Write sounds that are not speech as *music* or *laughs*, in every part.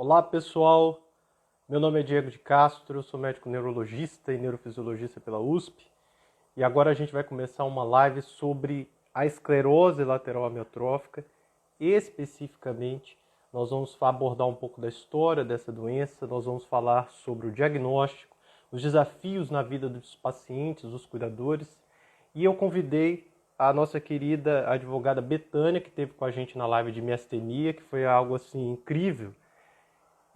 Olá pessoal, meu nome é Diego de Castro, sou médico neurologista e neurofisiologista pela USP e agora a gente vai começar uma live sobre a esclerose lateral amiotrófica. Especificamente, nós vamos abordar um pouco da história dessa doença, nós vamos falar sobre o diagnóstico, os desafios na vida dos pacientes, dos cuidadores. E eu convidei a nossa querida advogada Betânia, que teve com a gente na live de miastenia, que foi algo assim incrível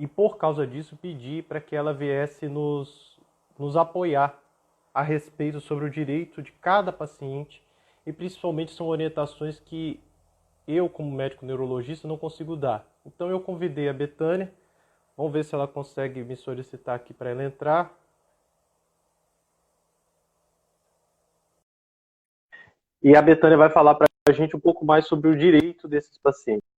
e por causa disso pedi para que ela viesse nos, nos apoiar a respeito sobre o direito de cada paciente e principalmente são orientações que eu, como médico neurologista, não consigo dar. Então eu convidei a Betânia, vamos ver se ela consegue me solicitar aqui para ela entrar. E a Betânia vai falar para a gente um pouco mais sobre o direito desses pacientes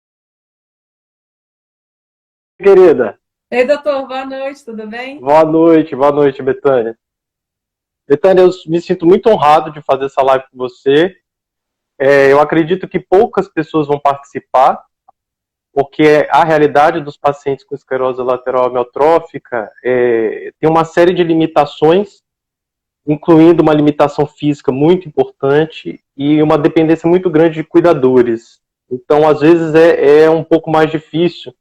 querida? Ei, doutor, boa noite, tudo bem? Boa noite, boa noite, Betânia. Betânia, eu me sinto muito honrado de fazer essa live com você. É, eu acredito que poucas pessoas vão participar, porque a realidade dos pacientes com esclerose lateral amiotrófica é, tem uma série de limitações, incluindo uma limitação física muito importante e uma dependência muito grande de cuidadores. Então, às vezes, é, é um pouco mais difícil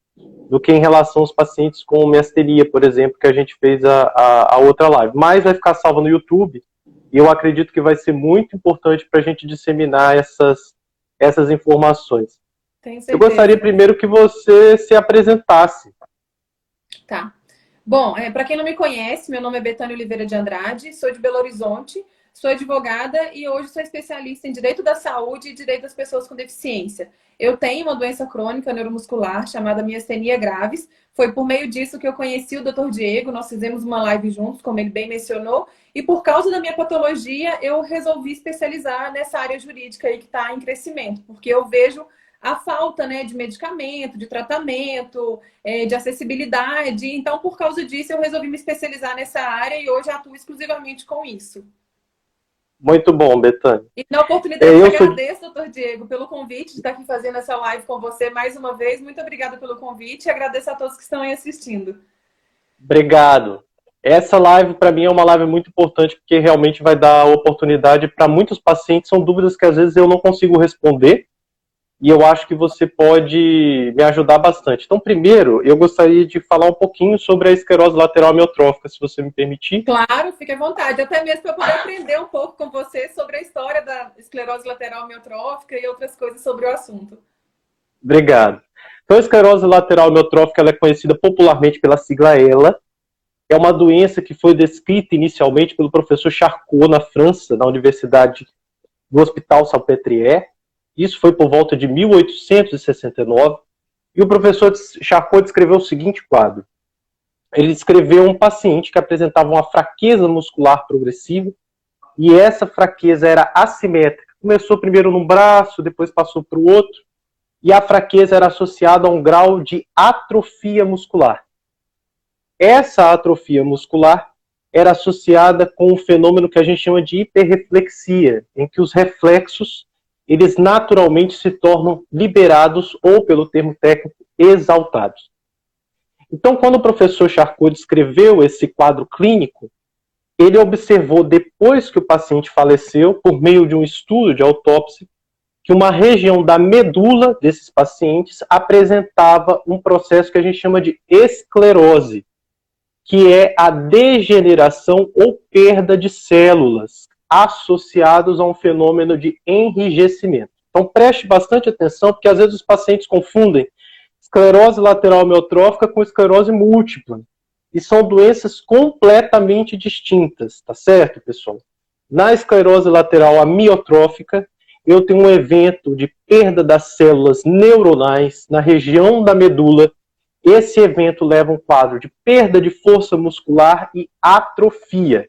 do que em relação aos pacientes com miastenia, por exemplo, que a gente fez a, a, a outra live. Mas vai ficar salva no YouTube e eu acredito que vai ser muito importante para a gente disseminar essas, essas informações. Eu gostaria primeiro que você se apresentasse. Tá. Bom, é, para quem não me conhece, meu nome é Betânia Oliveira de Andrade, sou de Belo Horizonte, sou advogada e hoje sou especialista em direito da saúde e direito das pessoas com deficiência. Eu tenho uma doença crônica neuromuscular chamada miastenia graves. Foi por meio disso que eu conheci o Dr. Diego. Nós fizemos uma live juntos, como ele bem mencionou. E por causa da minha patologia, eu resolvi especializar nessa área jurídica aí que está em crescimento, porque eu vejo a falta né, de medicamento, de tratamento, é, de acessibilidade. Então, por causa disso, eu resolvi me especializar nessa área e hoje atuo exclusivamente com isso. Muito bom, Betânia. E na oportunidade, é, eu, eu agradeço, sou... doutor Diego, pelo convite de estar aqui fazendo essa live com você mais uma vez. Muito obrigada pelo convite e agradeço a todos que estão aí assistindo. Obrigado. Essa live, para mim, é uma live muito importante, porque realmente vai dar oportunidade para muitos pacientes. São dúvidas que às vezes eu não consigo responder, e eu acho que você pode me ajudar bastante. Então, primeiro, eu gostaria de falar um pouquinho sobre a esclerose lateral amiotrófica, se você me permitir. Claro, fique à vontade. Até mesmo para poder aprender um pouco com você sobre a história da esclerose lateral amiotrófica e outras coisas sobre o assunto. Obrigado. Então, a esclerose lateral amiotrófica é conhecida popularmente pela sigla ELA. É uma doença que foi descrita inicialmente pelo professor Charcot na França, na Universidade do Hospital Salpêtrière isso foi por volta de 1869. E o professor Charcot descreveu o seguinte quadro. Ele descreveu um paciente que apresentava uma fraqueza muscular progressiva e essa fraqueza era assimétrica. Começou primeiro num braço, depois passou para o outro, e a fraqueza era associada a um grau de atrofia muscular. Essa atrofia muscular era associada com um fenômeno que a gente chama de hiperreflexia, em que os reflexos eles naturalmente se tornam liberados ou, pelo termo técnico, exaltados. Então, quando o professor Charcot descreveu esse quadro clínico, ele observou depois que o paciente faleceu, por meio de um estudo de autópsia, que uma região da medula desses pacientes apresentava um processo que a gente chama de esclerose, que é a degeneração ou perda de células associados a um fenômeno de enrijecimento. Então preste bastante atenção, porque às vezes os pacientes confundem esclerose lateral amiotrófica com esclerose múltipla. E são doenças completamente distintas, tá certo, pessoal? Na esclerose lateral amiotrófica, eu tenho um evento de perda das células neuronais na região da medula. Esse evento leva um quadro de perda de força muscular e atrofia.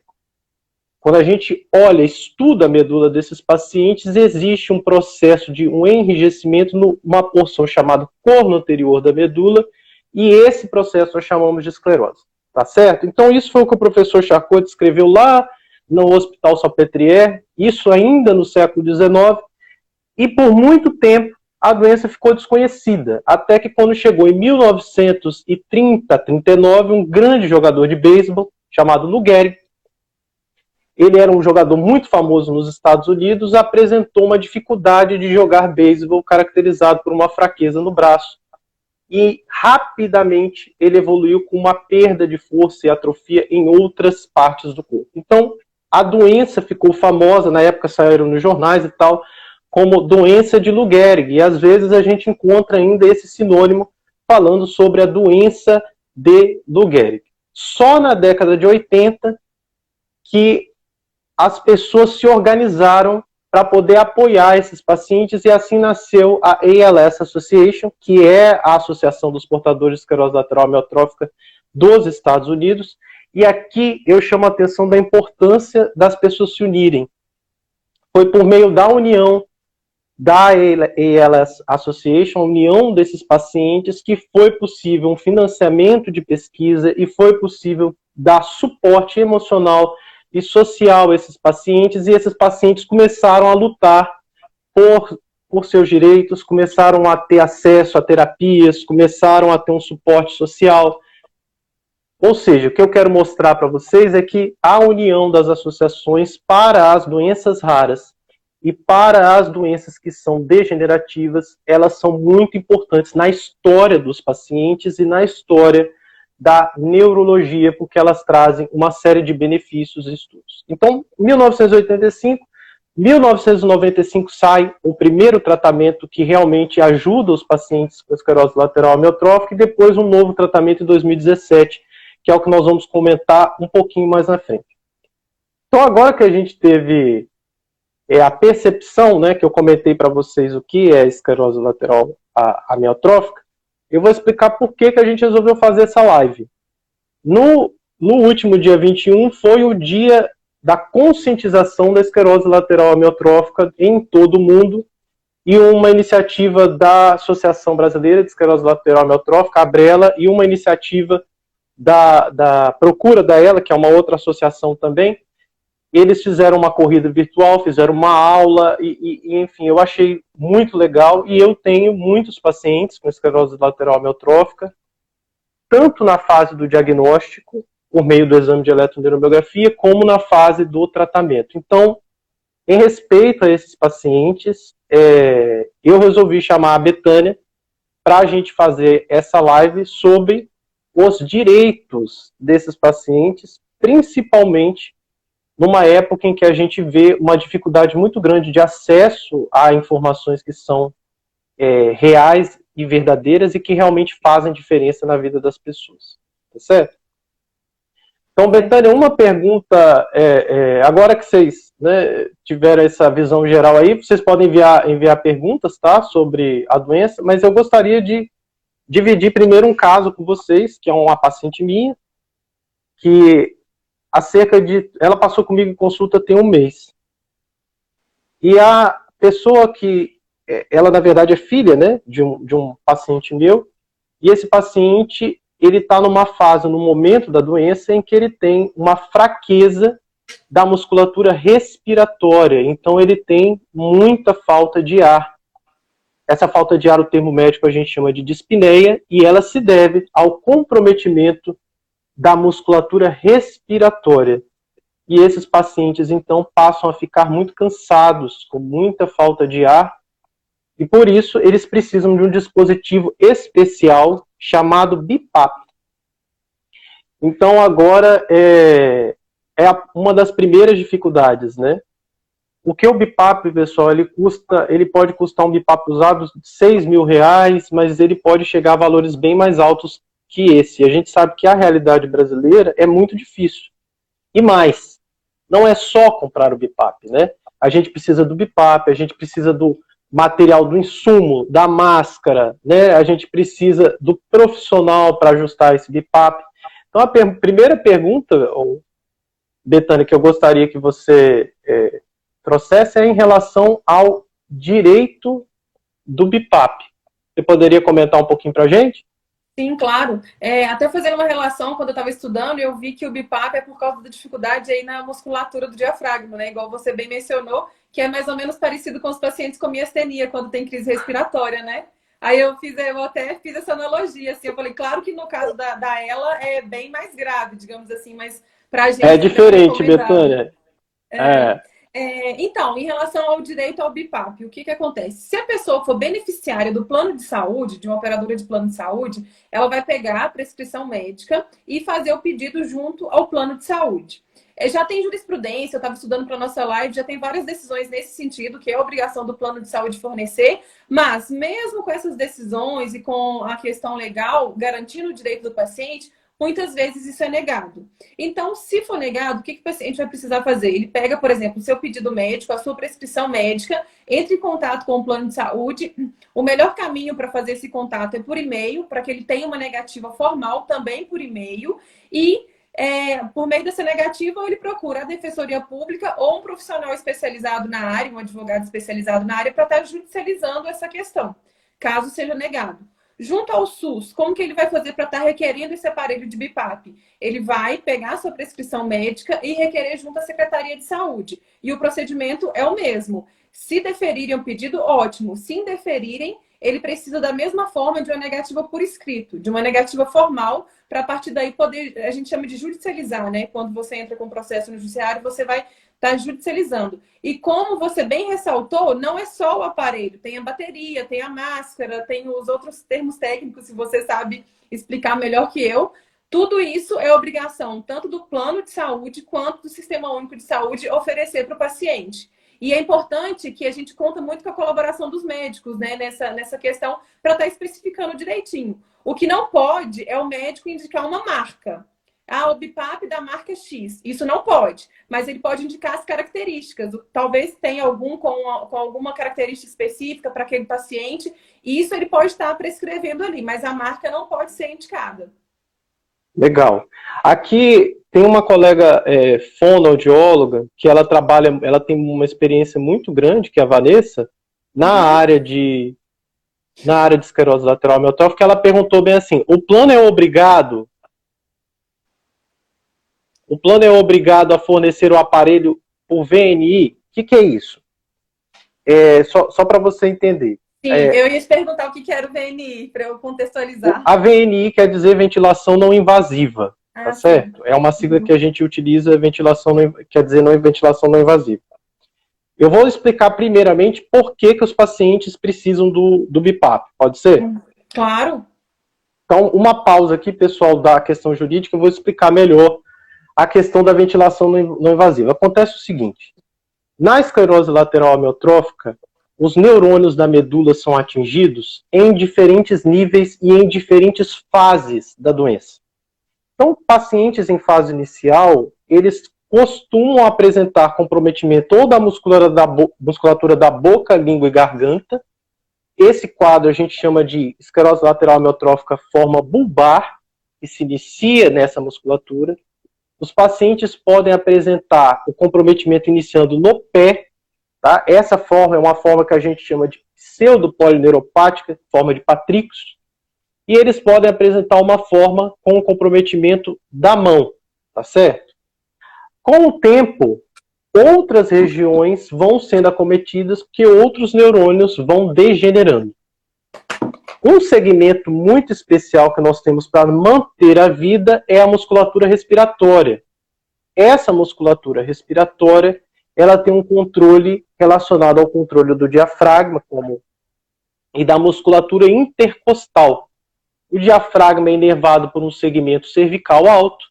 Quando a gente olha, estuda a medula desses pacientes, existe um processo de um enrijecimento numa porção chamada corno anterior da medula, e esse processo nós chamamos de esclerose. Tá certo? Então, isso foi o que o professor Charcot descreveu lá no Hospital Salpêtrière, isso ainda no século XIX, e por muito tempo a doença ficou desconhecida, até que quando chegou em 1930, 39, um grande jogador de beisebol chamado Lou Gehrig, ele era um jogador muito famoso nos Estados Unidos, apresentou uma dificuldade de jogar beisebol caracterizado por uma fraqueza no braço. E rapidamente ele evoluiu com uma perda de força e atrofia em outras partes do corpo. Então, a doença ficou famosa, na época saíram nos jornais e tal, como doença de Lou Gehrig. E às vezes a gente encontra ainda esse sinônimo falando sobre a doença de Lou Gehrig. Só na década de 80 que as pessoas se organizaram para poder apoiar esses pacientes e assim nasceu a ALS Association, que é a Associação dos Portadores de Esclerose Lateral Amiotrófica dos Estados Unidos. E aqui eu chamo a atenção da importância das pessoas se unirem. Foi por meio da união da ALS Association, a união desses pacientes, que foi possível um financiamento de pesquisa e foi possível dar suporte emocional e social esses pacientes, e esses pacientes começaram a lutar por, por seus direitos, começaram a ter acesso a terapias, começaram a ter um suporte social. Ou seja, o que eu quero mostrar para vocês é que a união das associações para as doenças raras e para as doenças que são degenerativas, elas são muito importantes na história dos pacientes e na história da neurologia, porque elas trazem uma série de benefícios e estudos. Então, 1985, 1995 sai o primeiro tratamento que realmente ajuda os pacientes com esclerose lateral amiotrófica e depois um novo tratamento em 2017, que é o que nós vamos comentar um pouquinho mais na frente. Então, agora que a gente teve é, a percepção, né, que eu comentei para vocês o que é esclerose lateral amiotrófica, eu vou explicar por que, que a gente resolveu fazer essa live. No, no último dia 21 foi o dia da conscientização da esclerose lateral amiotrófica em todo o mundo e uma iniciativa da Associação Brasileira de Esclerose Lateral Amiotrófica, a Brela, e uma iniciativa da, da Procura da Ela, que é uma outra associação também, eles fizeram uma corrida virtual, fizeram uma aula, e, e, enfim, eu achei muito legal. E eu tenho muitos pacientes com esclerose lateral amiotrófica, tanto na fase do diagnóstico, por meio do exame de eletroneuromiografia, como na fase do tratamento. Então, em respeito a esses pacientes, é, eu resolvi chamar a Betânia para a gente fazer essa live sobre os direitos desses pacientes, principalmente numa época em que a gente vê uma dificuldade muito grande de acesso a informações que são é, reais e verdadeiras e que realmente fazem diferença na vida das pessoas. Tá certo? Então, Betânia, uma pergunta, é, é, agora que vocês né, tiveram essa visão geral aí, vocês podem enviar, enviar perguntas, tá, sobre a doença, mas eu gostaria de dividir primeiro um caso com vocês, que é uma paciente minha, que há cerca de. Ela passou comigo em consulta tem um mês. E a pessoa que. É, ela, na verdade, é filha né, de, um, de um paciente meu, e esse paciente ele está numa fase, no momento da doença, em que ele tem uma fraqueza da musculatura respiratória. Então, ele tem muita falta de ar. Essa falta de ar, o termo médico a gente chama de dispneia, e ela se deve ao comprometimento da musculatura respiratória. E esses pacientes, então, passam a ficar muito cansados, com muita falta de ar, e por isso eles precisam de um dispositivo especial chamado BIPAP. Então, agora é, é uma das primeiras dificuldades, né? O que o BIPAP, pessoal, ele custa, ele pode custar um BIPAP usado de 6 mil reais, mas ele pode chegar a valores bem mais altos que esse. A gente sabe que a realidade brasileira é muito difícil. E mais, não é só comprar o BIPAP, né? A gente precisa do BIPAP, a gente precisa do material do insumo, da máscara, né? A gente precisa do profissional para ajustar esse BIPAP. Então, a per primeira pergunta, Betânia, que eu gostaria que você é, trouxesse é em relação ao direito do BIPAP. Você poderia comentar um pouquinho para a gente? Sim, claro. É, até fazendo uma relação, quando eu estava estudando, eu vi que o BIPAP é por causa da dificuldade aí na musculatura do diafragma, né? Igual você bem mencionou, que é mais ou menos parecido com os pacientes com miastenia, quando tem crise respiratória, né? Aí eu fiz, eu até fiz essa analogia, assim, eu falei, claro que no caso da, da ela é bem mais grave, digamos assim, mas pra gente... É, é diferente, Betânia. É. é. É, então, em relação ao direito ao BIPAP, o que, que acontece? Se a pessoa for beneficiária do plano de saúde, de uma operadora de plano de saúde, ela vai pegar a prescrição médica e fazer o pedido junto ao plano de saúde. É, já tem jurisprudência, eu estava estudando para nossa live, já tem várias decisões nesse sentido, que é obrigação do plano de saúde fornecer, mas mesmo com essas decisões e com a questão legal garantindo o direito do paciente, muitas vezes isso é negado. Então, se for negado, o que, que o paciente vai precisar fazer? Ele pega, por exemplo, o seu pedido médico, a sua prescrição médica, entre em contato com o plano de saúde. O melhor caminho para fazer esse contato é por e-mail, para que ele tenha uma negativa formal também por e-mail. E é, por meio dessa negativa, ele procura a Defensoria Pública ou um profissional especializado na área, um advogado especializado na área, para estar judicializando essa questão, caso seja negado. Junto ao SUS, como que ele vai fazer para estar tá requerendo esse aparelho de BIPAP? Ele vai pegar a sua prescrição médica e requerer junto à Secretaria de Saúde. E o procedimento é o mesmo. Se deferirem o pedido, ótimo. Se indeferirem, ele precisa da mesma forma de uma negativa por escrito, de uma negativa formal, para a partir daí poder, a gente chama de judicializar, né? Quando você entra com processo no judiciário, você vai está judicializando. E como você bem ressaltou, não é só o aparelho, tem a bateria, tem a máscara, tem os outros termos técnicos, se você sabe explicar melhor que eu. Tudo isso é obrigação tanto do plano de saúde quanto do Sistema Único de Saúde oferecer para o paciente. E é importante que a gente conta muito com a colaboração dos médicos né, nessa, nessa questão para estar tá especificando direitinho. O que não pode é o médico indicar uma marca. Ah, o BIPAP da marca X. Isso não pode, mas ele pode indicar as características. Talvez tenha algum com, com alguma característica específica para aquele paciente, e isso ele pode estar prescrevendo ali, mas a marca não pode ser indicada. Legal. Aqui tem uma colega é, fonoaudióloga que ela trabalha, ela tem uma experiência muito grande, que é a Vanessa, na área de na área de esclerose lateral amiotrófica, ela perguntou bem assim: o plano é obrigado o plano é obrigado a fornecer o aparelho por VNI. O que, que é isso? É, só só para você entender. Sim, é, eu ia te perguntar o que, que era o VNI, para eu contextualizar. A VNI quer dizer ventilação não invasiva, ah, tá certo? É uma sigla uhum. que a gente utiliza, ventilação não, quer dizer não, ventilação não invasiva. Eu vou explicar primeiramente por que, que os pacientes precisam do, do BIPAP, pode ser? Claro. Então, uma pausa aqui, pessoal, da questão jurídica, eu vou explicar melhor a questão da ventilação não invasiva. Acontece o seguinte: na esclerose lateral amiotrófica, os neurônios da medula são atingidos em diferentes níveis e em diferentes fases da doença. Então, pacientes em fase inicial, eles costumam apresentar comprometimento ou da musculatura da, musculatura da boca, língua e garganta. Esse quadro a gente chama de esclerose lateral amiotrófica forma bulbar, que se inicia nessa musculatura os pacientes podem apresentar o comprometimento iniciando no pé, tá? Essa forma é uma forma que a gente chama de pseudopolineuropática, forma de patricos, e eles podem apresentar uma forma com comprometimento da mão, tá certo? Com o tempo, outras regiões vão sendo acometidas porque outros neurônios vão degenerando. Um segmento muito especial que nós temos para manter a vida é a musculatura respiratória. Essa musculatura respiratória, ela tem um controle relacionado ao controle do diafragma, como e da musculatura intercostal. O diafragma é inervado por um segmento cervical alto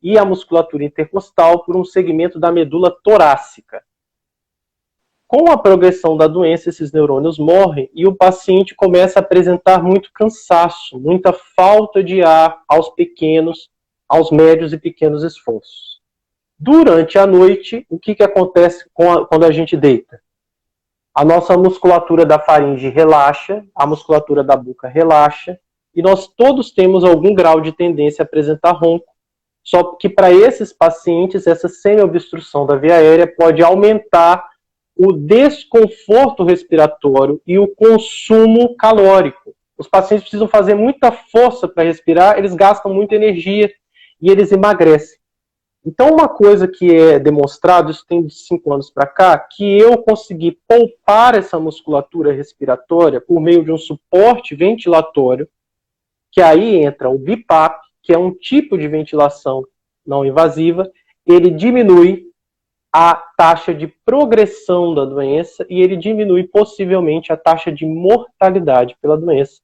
e a musculatura intercostal por um segmento da medula torácica. Com a progressão da doença, esses neurônios morrem e o paciente começa a apresentar muito cansaço, muita falta de ar aos pequenos, aos médios e pequenos esforços. Durante a noite, o que, que acontece a, quando a gente deita? A nossa musculatura da faringe relaxa, a musculatura da boca relaxa, e nós todos temos algum grau de tendência a apresentar ronco, só que para esses pacientes, essa semi-obstrução da via aérea pode aumentar o desconforto respiratório e o consumo calórico. os pacientes precisam fazer muita força para respirar, eles gastam muita energia e eles emagrecem. Então, uma coisa que é demonstrado, isso tem de cinco anos para cá, que eu consegui poupar essa musculatura respiratória por meio de um suporte ventilatório, que aí entra o BIPAP, que é um tipo de ventilação não invasiva, ele diminui a taxa de progressão da doença e ele diminui possivelmente a taxa de mortalidade pela doença.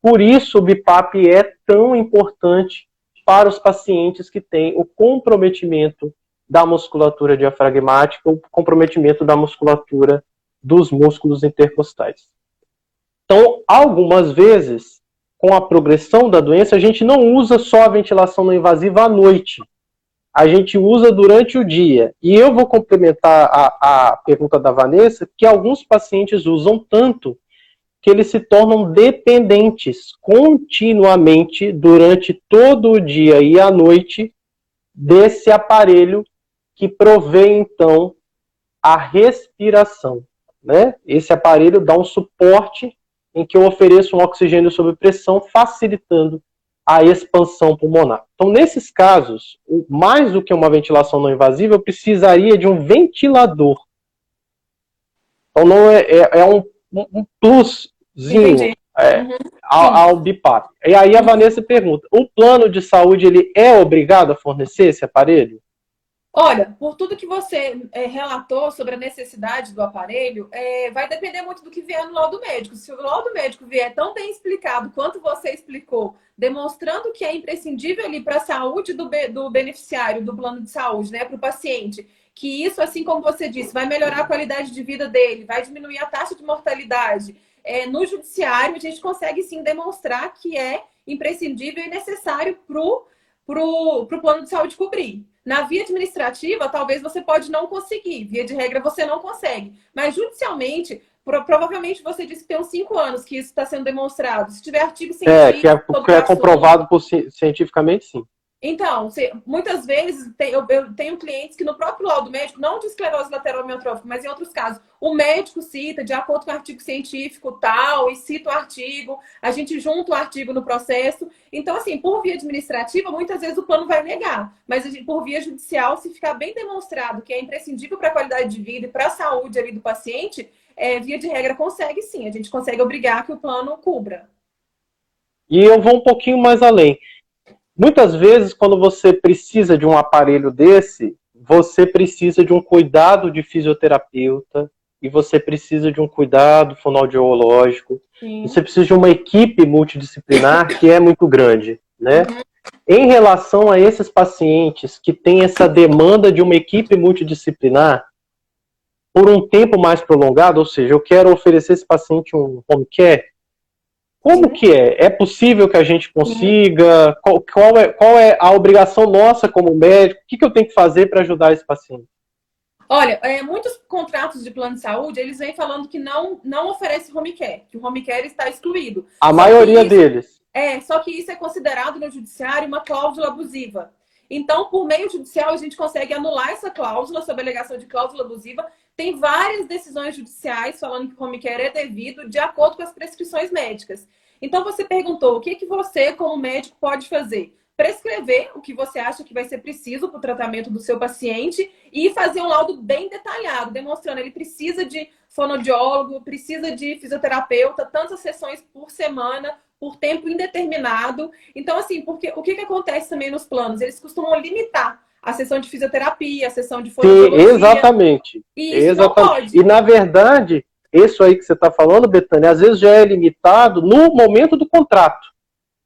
Por isso, o BIPAP é tão importante para os pacientes que têm o comprometimento da musculatura diafragmática, o comprometimento da musculatura dos músculos intercostais. Então, algumas vezes, com a progressão da doença, a gente não usa só a ventilação não invasiva à noite. A gente usa durante o dia. E eu vou complementar a, a pergunta da Vanessa, que alguns pacientes usam tanto que eles se tornam dependentes continuamente durante todo o dia e a noite desse aparelho que provê então a respiração, né? Esse aparelho dá um suporte em que eu ofereço um oxigênio sob pressão, facilitando a expansão pulmonar. Então, nesses casos, mais do que uma ventilação não invasiva, eu precisaria de um ventilador. Então, não é, é, é um, um plus zinho é, uhum. ao, ao BIPAP. E aí a Vanessa pergunta: o plano de saúde ele é obrigado a fornecer esse aparelho? Olha, por tudo que você é, relatou sobre a necessidade do aparelho, é, vai depender muito do que vier no laudo médico. Se o laudo médico vier tão bem explicado quanto você explicou, demonstrando que é imprescindível ali para a saúde do, do beneficiário do plano de saúde, né, para o paciente, que isso, assim como você disse, vai melhorar a qualidade de vida dele, vai diminuir a taxa de mortalidade é, no judiciário a gente consegue sim demonstrar que é imprescindível e necessário para o plano de saúde cobrir. Na via administrativa, talvez você pode não conseguir, via de regra você não consegue. Mas judicialmente, pro, provavelmente você disse que tem uns cinco anos que isso está sendo demonstrado. Se tiver artigo científico. É, que é, que é comprovado por, cientificamente, sim. Então, se, muitas vezes tem, eu, eu, tenho clientes que no próprio laudo médico, não de esclerose lateral amiotrófica, mas em outros casos, o médico cita, de acordo com o artigo científico tal, e cita o artigo, a gente junta o artigo no processo. Então, assim, por via administrativa, muitas vezes o plano vai negar, mas gente, por via judicial, se ficar bem demonstrado que é imprescindível para a qualidade de vida e para a saúde ali do paciente, é, via de regra consegue sim, a gente consegue obrigar que o plano cubra. E eu vou um pouquinho mais além. Muitas vezes, quando você precisa de um aparelho desse, você precisa de um cuidado de fisioterapeuta e você precisa de um cuidado fonoaudiológico. Sim. Você precisa de uma equipe multidisciplinar que é muito grande, né? Uhum. Em relação a esses pacientes que têm essa demanda de uma equipe multidisciplinar, por um tempo mais prolongado, ou seja, eu quero oferecer esse paciente um home care, como que é? É possível que a gente consiga? Qual, qual, é, qual é a obrigação nossa como médico? O que, que eu tenho que fazer para ajudar esse paciente? Olha, é, muitos contratos de plano de saúde, eles vêm falando que não, não oferece home care, que o home care está excluído. A só maioria isso, deles. É, só que isso é considerado no judiciário uma cláusula abusiva. Então, por meio judicial, a gente consegue anular essa cláusula sob alegação de cláusula abusiva. Tem várias decisões judiciais falando que o home care é devido de acordo com as prescrições médicas. Então, você perguntou o que, que você, como médico, pode fazer? Prescrever o que você acha que vai ser preciso para o tratamento do seu paciente e fazer um laudo bem detalhado, demonstrando ele precisa de fonodiólogo, precisa de fisioterapeuta, tantas sessões por semana, por tempo indeterminado. Então, assim, porque o que, que acontece também nos planos? Eles costumam limitar a sessão de fisioterapia, a sessão de fonoaudiologia. Sim, exatamente. E isso exatamente. E na verdade, isso aí que você está falando, Betânia, às vezes já é limitado no momento do contrato.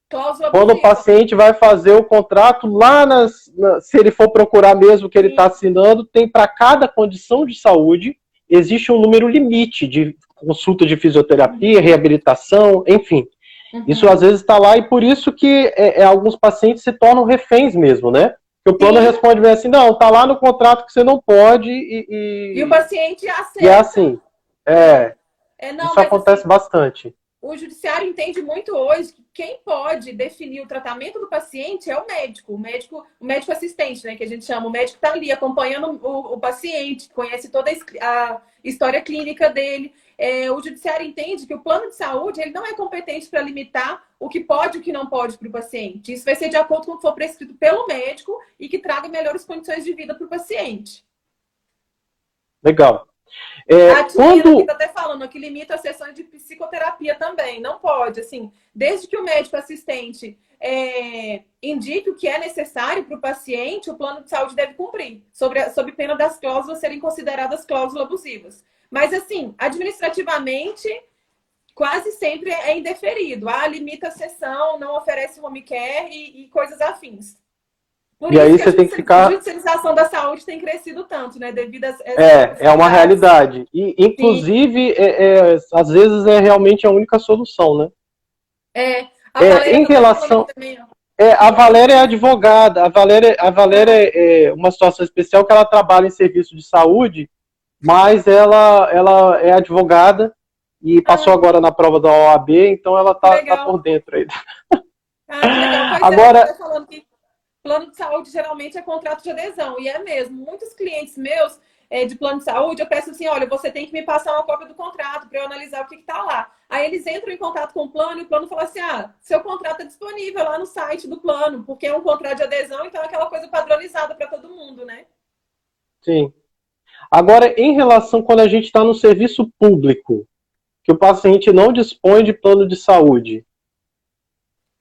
Cláusula Quando o paciente vai fazer o contrato lá nas, na, se ele for procurar mesmo o que ele está assinando, tem para cada condição de saúde existe um número limite de consulta de fisioterapia, reabilitação, enfim. Uhum. Isso às vezes está lá e por isso que é, é, alguns pacientes se tornam reféns mesmo, né? Que o plano Sim. responde bem assim, não, tá lá no contrato que você não pode e... E, e o paciente aceita. E é assim. É. é não, isso acontece assim, bastante. o judiciário entende muito hoje que quem pode definir o tratamento do paciente é o médico, o médico, o médico assistente, né, que a gente chama, o médico está ali acompanhando o, o, paciente, conhece toda a história clínica dele. É, o judiciário entende que o plano de saúde ele não é competente para limitar o que pode e o que não pode para o paciente. Isso vai ser de acordo com o que for prescrito pelo médico e que traga melhores condições de vida para o paciente. Legal. É, a quando... está até falando que limita as sessões de psicoterapia também. Não pode, assim, desde que o médico assistente é, indique o que é necessário para o paciente, o plano de saúde deve cumprir, sobre, pena das cláusulas serem consideradas cláusulas abusivas. Mas, assim, administrativamente, quase sempre é indeferido. Ah, limita a sessão, não oferece home care e, e coisas afins. Por e aí você tem que ficar. A judicialização da saúde tem crescido tanto, né? Devido a. É, é uma realidade. E, inclusive, é, é, às vezes é realmente a única solução, né? É. é em relação. é, a Valéria é advogada. A Valéria, a Valéria é, é uma situação especial que ela trabalha em serviço de saúde, mas ela, ela é advogada e passou ah. agora na prova da OAB, então ela tá, tá por dentro aí. Ah, legal. Agora. É, falando que Plano de saúde geralmente é contrato de adesão, e é mesmo. Muitos clientes meus é, de plano de saúde, eu peço assim: olha, você tem que me passar uma cópia do contrato para eu analisar o que está lá. Aí eles entram em contato com o plano e o plano fala assim: ah, seu contrato é disponível lá no site do plano, porque é um contrato de adesão, então é aquela coisa padronizada para todo mundo, né? Sim. Agora, em relação quando a gente está no serviço público, que o paciente não dispõe de plano de saúde.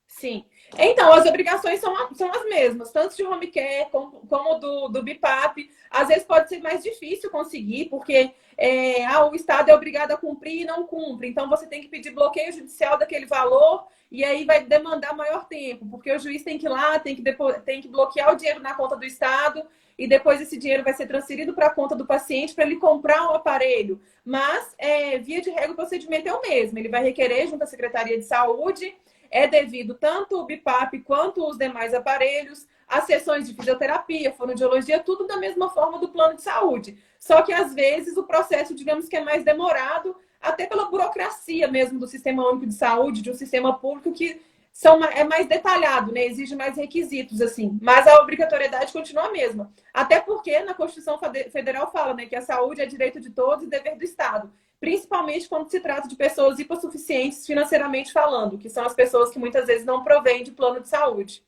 Sim. Então, as obrigações são, são as mesmas, tanto de home care como, como do, do BIPAP. Às vezes pode ser mais difícil conseguir, porque é, ah, o Estado é obrigado a cumprir e não cumpre. Então, você tem que pedir bloqueio judicial daquele valor e aí vai demandar maior tempo, porque o juiz tem que ir lá, tem que, tem que bloquear o dinheiro na conta do Estado e depois esse dinheiro vai ser transferido para a conta do paciente para ele comprar o aparelho. Mas, é, via de regra, o procedimento é o mesmo. Ele vai requerer junto à Secretaria de Saúde é devido tanto o BIPAP quanto os demais aparelhos, as sessões de fisioterapia, fonoaudiologia, tudo da mesma forma do plano de saúde. Só que às vezes o processo, digamos que é mais demorado, até pela burocracia mesmo do Sistema Único de Saúde, de um sistema público que são, é mais detalhado, né? exige mais requisitos, assim. Mas a obrigatoriedade continua a mesma. Até porque na Constituição Federal fala né, que a saúde é direito de todos e dever do Estado principalmente quando se trata de pessoas hipossuficientes financeiramente falando, que são as pessoas que muitas vezes não provêm de plano de saúde.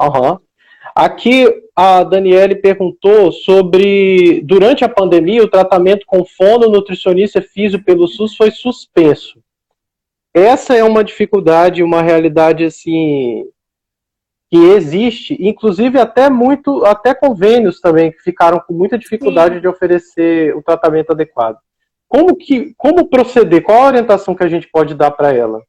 Uhum. Aqui a Daniele perguntou sobre durante a pandemia o tratamento com fono, nutricionista físio pelo SUS foi suspenso. Essa é uma dificuldade, uma realidade assim que existe, inclusive até muito, até convênios também que ficaram com muita dificuldade Sim. de oferecer o tratamento adequado. Como, que, como proceder? Qual a orientação que a gente pode dar para ela?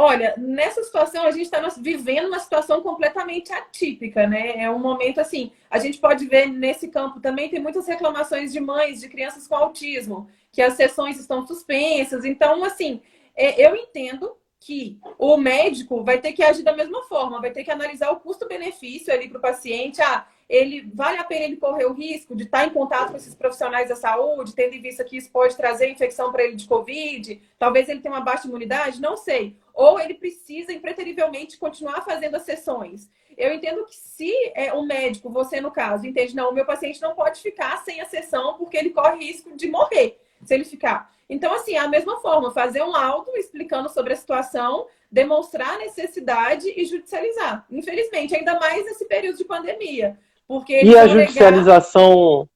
Olha, nessa situação a gente está vivendo uma situação completamente atípica, né? É um momento assim, a gente pode ver nesse campo também tem muitas reclamações de mães de crianças com autismo, que as sessões estão suspensas. Então, assim, é, eu entendo que o médico vai ter que agir da mesma forma, vai ter que analisar o custo-benefício ali para o paciente. Ah, ele vale a pena ele correr o risco de estar em contato com esses profissionais da saúde, tendo em vista que isso pode trazer infecção para ele de Covid, talvez ele tenha uma baixa imunidade, não sei. Ou ele precisa impreterivelmente continuar fazendo as sessões. Eu entendo que se é um médico, você no caso, entende, não, o meu paciente não pode ficar sem a sessão porque ele corre risco de morrer se ele ficar. Então, assim, é a mesma forma, fazer um laudo explicando sobre a situação, demonstrar a necessidade e judicializar. Infelizmente, ainda mais nesse período de pandemia. Porque e a judicialização,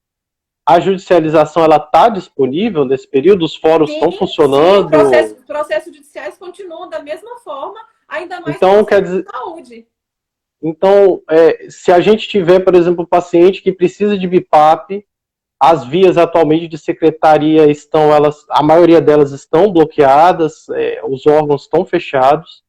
a judicialização, ela está disponível nesse período? Os fóruns estão funcionando? Sim, processos, processos judiciais continuam da mesma forma, ainda mais então, quer dizer... saúde. Então, é, se a gente tiver, por exemplo, um paciente que precisa de BIPAP, as vias atualmente de secretaria estão, elas, a maioria delas estão bloqueadas, é, os órgãos estão fechados.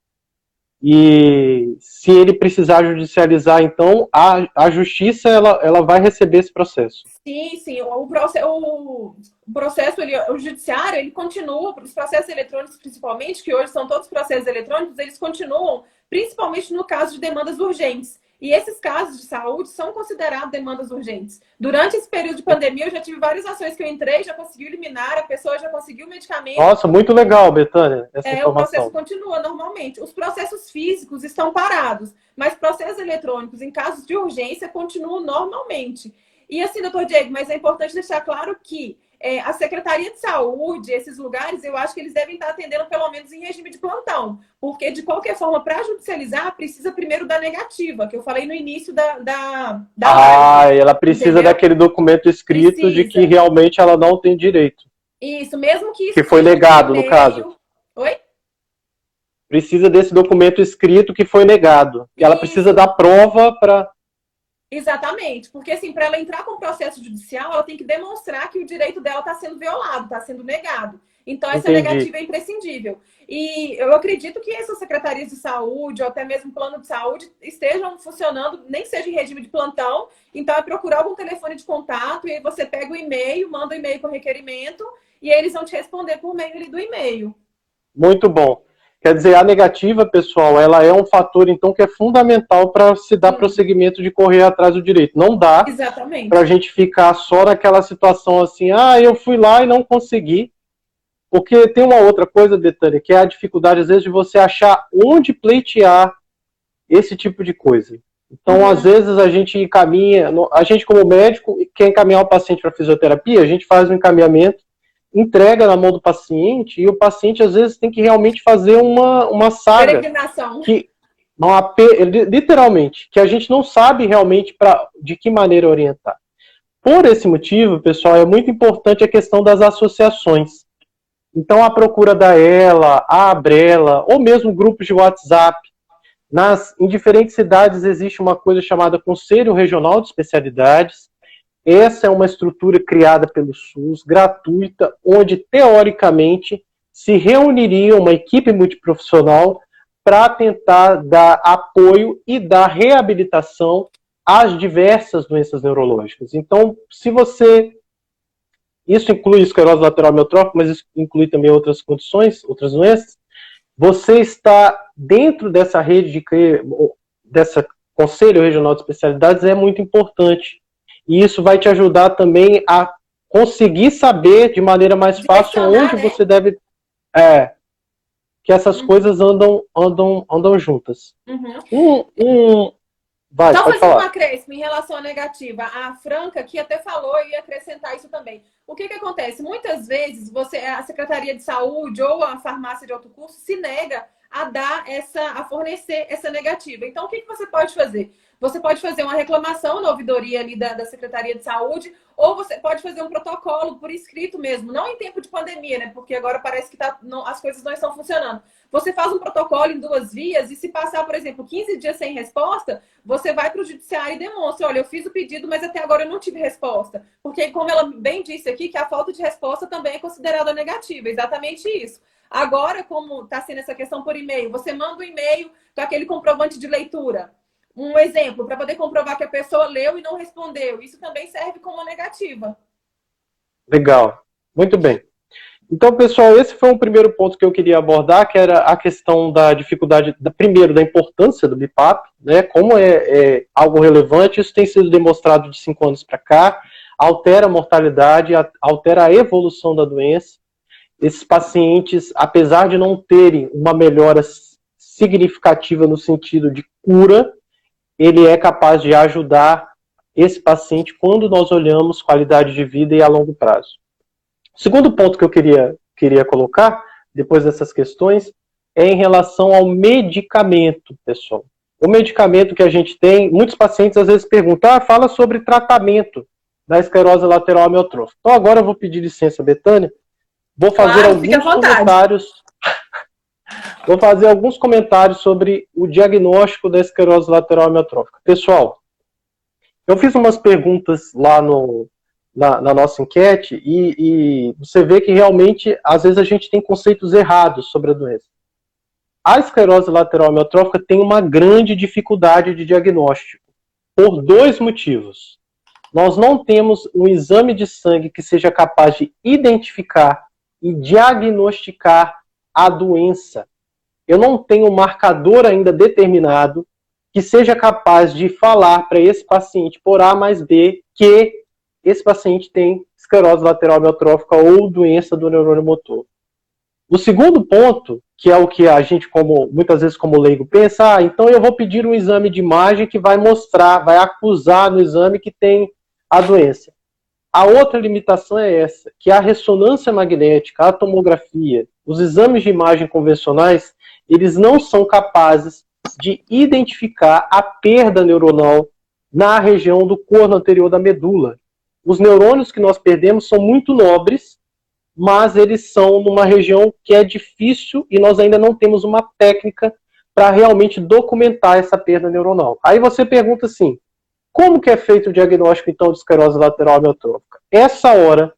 E se ele precisar judicializar, então a, a justiça ela, ela vai receber esse processo. Sim, sim. O, processo, o processo ele, o judiciário ele continua, os processos eletrônicos principalmente, que hoje são todos processos eletrônicos, eles continuam, principalmente no caso de demandas urgentes. E esses casos de saúde são considerados demandas urgentes. Durante esse período de pandemia, eu já tive várias ações que eu entrei, já consegui eliminar, a pessoa já conseguiu o medicamento. Nossa, muito legal, Betânia, essa é, informação. O processo continua normalmente. Os processos físicos estão parados, mas processos eletrônicos, em casos de urgência, continuam normalmente. E assim, doutor Diego, mas é importante deixar claro que é, a Secretaria de Saúde, esses lugares, eu acho que eles devem estar atendendo pelo menos em regime de plantão. Porque, de qualquer forma, para judicializar, precisa primeiro da negativa, que eu falei no início da. da, da ah, live, ela precisa entendeu? daquele documento escrito precisa. de que realmente ela não tem direito. Isso, mesmo que. Que foi negado, no caso. Oi? Precisa desse documento escrito que foi negado. E ela precisa da prova para. Exatamente, porque assim, para ela entrar com o processo judicial, ela tem que demonstrar que o direito dela está sendo violado, está sendo negado. Então, essa Entendi. negativa é imprescindível. E eu acredito que essas secretarias de saúde, ou até mesmo plano de saúde, estejam funcionando, nem seja em regime de plantão. Então, é procurar algum telefone de contato, e aí você pega o e-mail, manda o e-mail com requerimento, e aí eles vão te responder por meio do e-mail. Muito bom. Quer dizer, a negativa, pessoal, ela é um fator, então, que é fundamental para se dar Sim. prosseguimento de correr atrás do direito. Não dá para a gente ficar só naquela situação assim, ah, eu fui lá e não consegui. Porque tem uma outra coisa, Betânia, que é a dificuldade, às vezes, de você achar onde pleitear esse tipo de coisa. Então, uhum. às vezes, a gente encaminha, a gente, como médico, quer encaminhar o paciente para fisioterapia, a gente faz um encaminhamento entrega na mão do paciente e o paciente às vezes tem que realmente fazer uma, uma saga que uma, literalmente que a gente não sabe realmente para de que maneira orientar. Por esse motivo, pessoal, é muito importante a questão das associações. Então, a procura da ELA, a Abrela, ou mesmo grupos de WhatsApp. Nas, em diferentes cidades existe uma coisa chamada Conselho Regional de Especialidades, essa é uma estrutura criada pelo SUS, gratuita, onde, teoricamente, se reuniria uma equipe multiprofissional para tentar dar apoio e dar reabilitação às diversas doenças neurológicas. Então, se você. Isso inclui esclerose lateral amiotrófica, mas isso inclui também outras condições, outras doenças. Você está dentro dessa rede de dessa Conselho Regional de Especialidades é muito importante e isso vai te ajudar também a conseguir saber de maneira mais fácil onde né? você deve. É, que essas uhum. coisas andam, andam, andam juntas. Uhum. Um, um, vai, Só fazer falar. um acréscimo em relação à negativa. A Franca que até falou e ia acrescentar isso também. O que, que acontece? Muitas vezes você, a Secretaria de Saúde ou a farmácia de alto curso se nega a dar essa, a fornecer essa negativa. Então, o que, que você pode fazer? Você pode fazer uma reclamação na ouvidoria ali da, da Secretaria de Saúde, ou você pode fazer um protocolo por escrito mesmo, não em tempo de pandemia, né? Porque agora parece que tá, não, as coisas não estão funcionando. Você faz um protocolo em duas vias e se passar, por exemplo, 15 dias sem resposta, você vai para o judiciário e demonstra, olha, eu fiz o pedido, mas até agora eu não tive resposta. Porque, como ela bem disse aqui, que a falta de resposta também é considerada negativa, exatamente isso. Agora, como está sendo essa questão por e-mail, você manda um e-mail com aquele comprovante de leitura um exemplo, para poder comprovar que a pessoa leu e não respondeu. Isso também serve como negativa. Legal. Muito bem. Então, pessoal, esse foi o primeiro ponto que eu queria abordar, que era a questão da dificuldade, da, primeiro, da importância do BIPAP, né? Como é, é algo relevante, isso tem sido demonstrado de cinco anos para cá, altera a mortalidade, altera a evolução da doença. Esses pacientes, apesar de não terem uma melhora significativa no sentido de cura, ele é capaz de ajudar esse paciente quando nós olhamos qualidade de vida e a longo prazo. O segundo ponto que eu queria, queria colocar, depois dessas questões, é em relação ao medicamento, pessoal. O medicamento que a gente tem, muitos pacientes às vezes perguntam, ah, fala sobre tratamento da esclerose lateral amiotrófica. Então agora eu vou pedir licença, Betânia, vou fazer alguns comentários Vou fazer alguns comentários sobre o diagnóstico da esclerose lateral amiotrófica. Pessoal, eu fiz umas perguntas lá no, na, na nossa enquete e, e, você vê que realmente, às vezes, a gente tem conceitos errados sobre a doença. A esclerose lateral amiotrófica tem uma grande dificuldade de diagnóstico, por dois motivos. Nós não temos um exame de sangue que seja capaz de identificar e diagnosticar a doença eu não tenho um marcador ainda determinado que seja capaz de falar para esse paciente por A mais B que esse paciente tem esclerose lateral amiotrófica ou doença do neurônio motor. O segundo ponto, que é o que a gente, como muitas vezes como leigo, pensa, ah, então eu vou pedir um exame de imagem que vai mostrar, vai acusar no exame que tem a doença. A outra limitação é essa, que a ressonância magnética, a tomografia, os exames de imagem convencionais, eles não são capazes de identificar a perda neuronal na região do corno anterior da medula. Os neurônios que nós perdemos são muito nobres, mas eles são numa região que é difícil e nós ainda não temos uma técnica para realmente documentar essa perda neuronal. Aí você pergunta assim, como que é feito o diagnóstico então de esclerose lateral amiotrófica? Essa hora,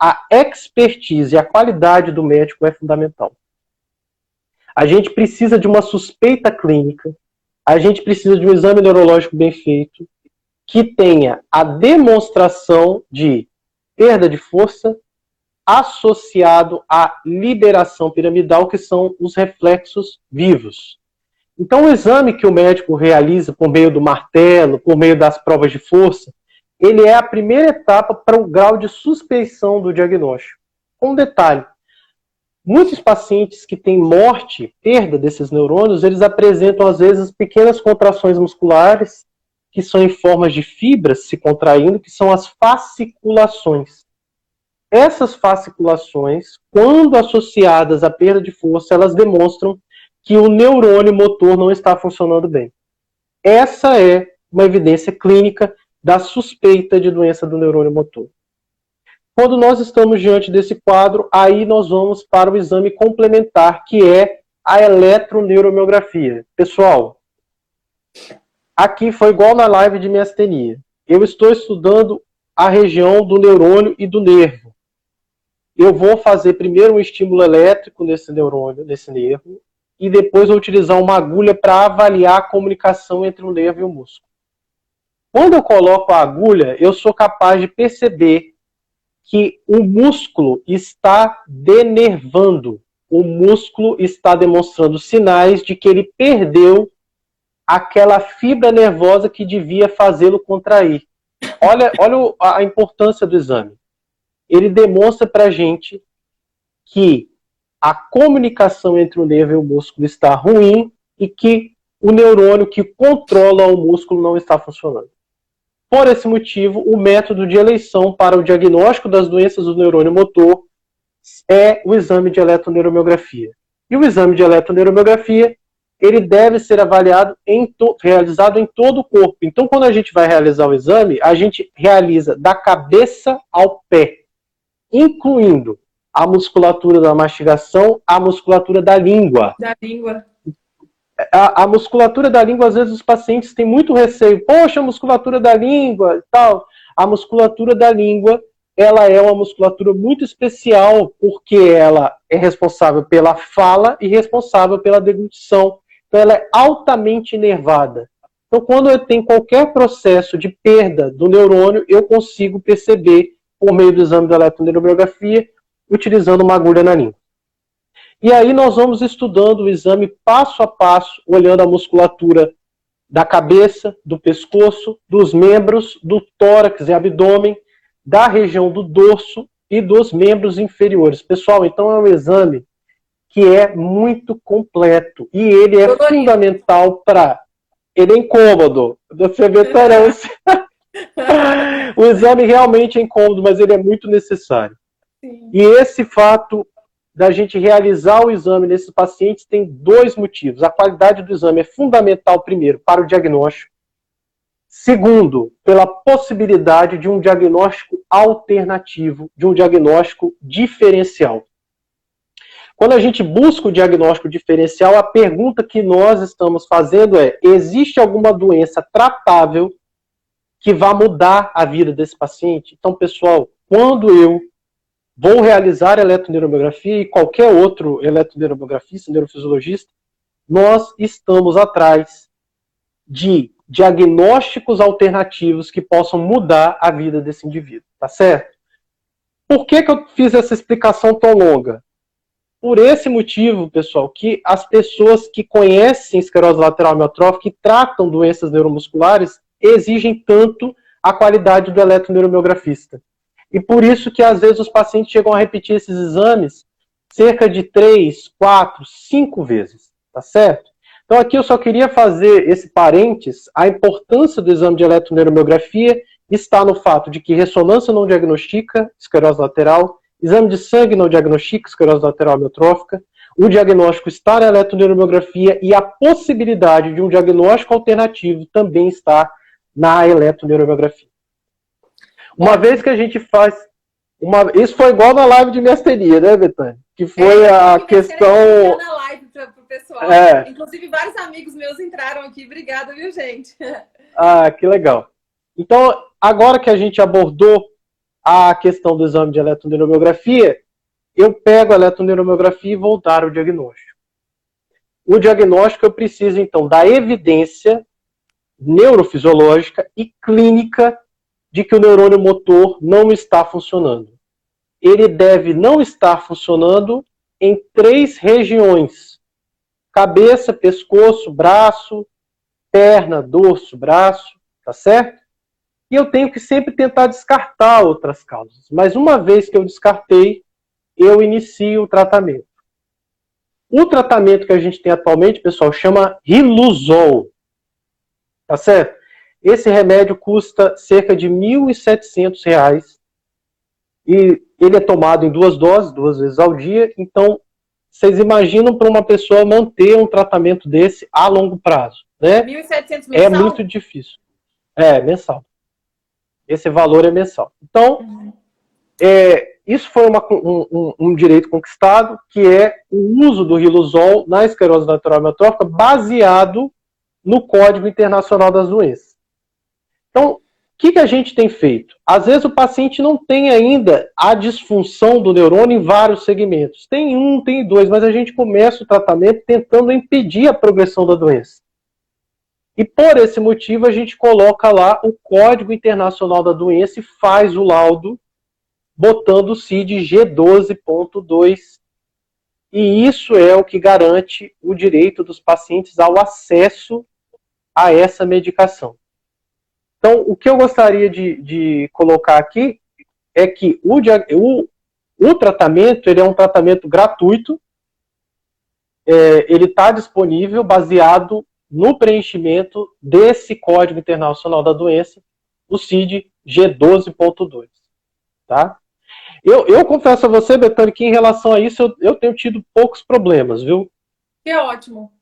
a expertise, a qualidade do médico é fundamental. A gente precisa de uma suspeita clínica, a gente precisa de um exame neurológico bem feito, que tenha a demonstração de perda de força associado à liberação piramidal, que são os reflexos vivos. Então, o exame que o médico realiza por meio do martelo, por meio das provas de força, ele é a primeira etapa para o grau de suspeição do diagnóstico. Um detalhe: Muitos pacientes que têm morte, perda desses neurônios, eles apresentam às vezes pequenas contrações musculares que são em formas de fibras se contraindo, que são as fasciculações. Essas fasciculações, quando associadas à perda de força, elas demonstram que o neurônio motor não está funcionando bem. Essa é uma evidência clínica da suspeita de doença do neurônio motor. Quando nós estamos diante desse quadro, aí nós vamos para o exame complementar, que é a eletroneuromiografia. Pessoal, aqui foi igual na live de miastenia. Eu estou estudando a região do neurônio e do nervo. Eu vou fazer primeiro um estímulo elétrico nesse neurônio, nesse nervo, e depois vou utilizar uma agulha para avaliar a comunicação entre o nervo e o músculo. Quando eu coloco a agulha, eu sou capaz de perceber que o músculo está denervando, o músculo está demonstrando sinais de que ele perdeu aquela fibra nervosa que devia fazê-lo contrair. Olha, olha a importância do exame. Ele demonstra para a gente que a comunicação entre o nervo e o músculo está ruim e que o neurônio que controla o músculo não está funcionando. Por esse motivo, o método de eleição para o diagnóstico das doenças do neurônio motor é o exame de eletroneuromiografia. E o exame de eletroneuromiografia, ele deve ser avaliado, em realizado em todo o corpo. Então, quando a gente vai realizar o exame, a gente realiza da cabeça ao pé, incluindo a musculatura da mastigação, a musculatura da língua. Da língua a, a, musculatura da língua, às vezes os pacientes têm muito receio. Poxa, a musculatura da língua e tal. A musculatura da língua, ela é uma musculatura muito especial, porque ela é responsável pela fala e responsável pela deglutição. Então, ela é altamente inervada. Então, quando eu tenho qualquer processo de perda do neurônio, eu consigo perceber, por meio do exame da eletroneurobiografia, utilizando uma agulha na língua. E aí nós vamos estudando o exame passo a passo, olhando a musculatura da cabeça, do pescoço, dos membros, do tórax e abdômen, da região do dorso e dos membros inferiores. Pessoal, então é um exame que é muito completo e ele é fundamental para. Ele é incômodo, você vê tolerância. *laughs* o exame realmente é incômodo, mas ele é muito necessário. Sim. E esse fato da gente realizar o exame nesses pacientes tem dois motivos. A qualidade do exame é fundamental, primeiro, para o diagnóstico. Segundo, pela possibilidade de um diagnóstico alternativo, de um diagnóstico diferencial. Quando a gente busca o diagnóstico diferencial, a pergunta que nós estamos fazendo é: existe alguma doença tratável que vá mudar a vida desse paciente? Então, pessoal, quando eu vou realizar eletroneuromiografia e qualquer outro eletroneuromiografista, neurofisiologista, nós estamos atrás de diagnósticos alternativos que possam mudar a vida desse indivíduo, tá certo? Por que, que eu fiz essa explicação tão longa? por esse motivo, pessoal, que as pessoas que conhecem esclerose lateral amiotrófica e tratam doenças neuromusculares exigem tanto a qualidade do eletroneuromiografista. E por isso que às vezes os pacientes chegam a repetir esses exames cerca de três, quatro, cinco vezes, tá certo? Então aqui eu só queria fazer esse parênteses, a importância do exame de eletroneuromiografia está no fato de que ressonância não diagnostica esclerose lateral, exame de sangue não diagnostica esclerose lateral amiotrófica, o diagnóstico está na eletroneuromiografia e a possibilidade de um diagnóstico alternativo também está na eletroneuromiografia. Uma vez que a gente faz. Uma, isso foi igual na live de mesteria, né, Betânia? Que foi é, a questão. Na live pro pessoal. É. Inclusive, vários amigos meus entraram aqui. Obrigada, viu, gente? *laughs* Ah, que legal. Então, agora que a gente abordou a questão do exame de eletroneuromiografia, eu pego a eletroneuromiografia e vou dar o diagnóstico. O diagnóstico eu preciso, então, da evidência neurofisiológica e clínica de que o neurônio motor não está funcionando. Ele deve não estar funcionando em três regiões: cabeça, pescoço, braço, perna, dorso, braço, tá certo? E eu tenho que sempre tentar descartar outras causas. Mas uma vez que eu descartei, eu inicio o tratamento. O tratamento que a gente tem atualmente, pessoal, chama Riluzol. Tá certo? Esse remédio custa cerca de R$ 1.700 e ele é tomado em duas doses, duas vezes ao dia. Então, vocês imaginam para uma pessoa manter um tratamento desse a longo prazo, né? 1.700 mensal? É muito difícil. É, mensal. Esse valor é mensal. Então, uhum. é, isso foi uma, um, um, direito conquistado, que é o uso do riluzol na esclerose lateral amiotrófica baseado no Código Internacional das Doenças. Então, o que, que a gente tem feito? Às vezes o paciente não tem ainda a disfunção do neurônio em vários segmentos. Tem um, tem dois, mas a gente começa o tratamento tentando impedir a progressão da doença. E por esse motivo a gente coloca lá o Código Internacional da Doença e faz o laudo botando o CID G12.2. E isso é o que garante o direito dos pacientes ao acesso a essa medicação. Então, o que eu gostaria de, de colocar aqui é que o, o, o tratamento ele é um tratamento gratuito, é, ele está disponível baseado no preenchimento desse Código Internacional da Doença, o CID G12.2. Tá? Eu, eu confesso a você, Betânia, que em relação a isso eu, eu tenho tido poucos problemas, viu? Que ótimo.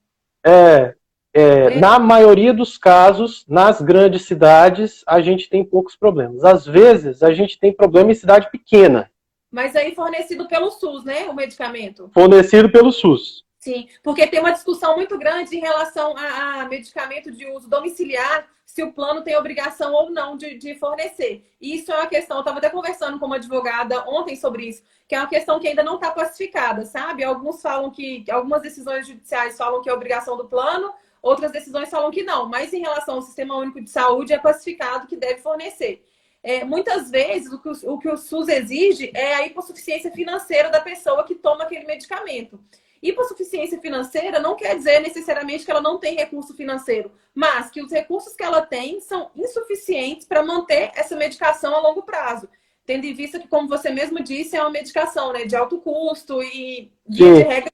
É, é, na maioria dos casos, nas grandes cidades, a gente tem poucos problemas. Às vezes, a gente tem problema em cidade pequena. Mas aí fornecido pelo SUS, né? O medicamento? Fornecido pelo SUS. Sim, porque tem uma discussão muito grande em relação a, a medicamento de uso domiciliar, se o plano tem obrigação ou não de, de fornecer. E isso é uma questão, eu estava até conversando com uma advogada ontem sobre isso, que é uma questão que ainda não está classificada, sabe? Alguns falam que, algumas decisões judiciais falam que é obrigação do plano, outras decisões falam que não, mas em relação ao Sistema Único de Saúde é classificado que deve fornecer. É, muitas vezes o que o, o que o SUS exige é a hipossuficiência financeira da pessoa que toma aquele medicamento. Hipossuficiência financeira não quer dizer necessariamente que ela não tem recurso financeiro, mas que os recursos que ela tem são insuficientes para manter essa medicação a longo prazo. Tendo em vista que, como você mesmo disse, é uma medicação né, de alto custo e, de regra,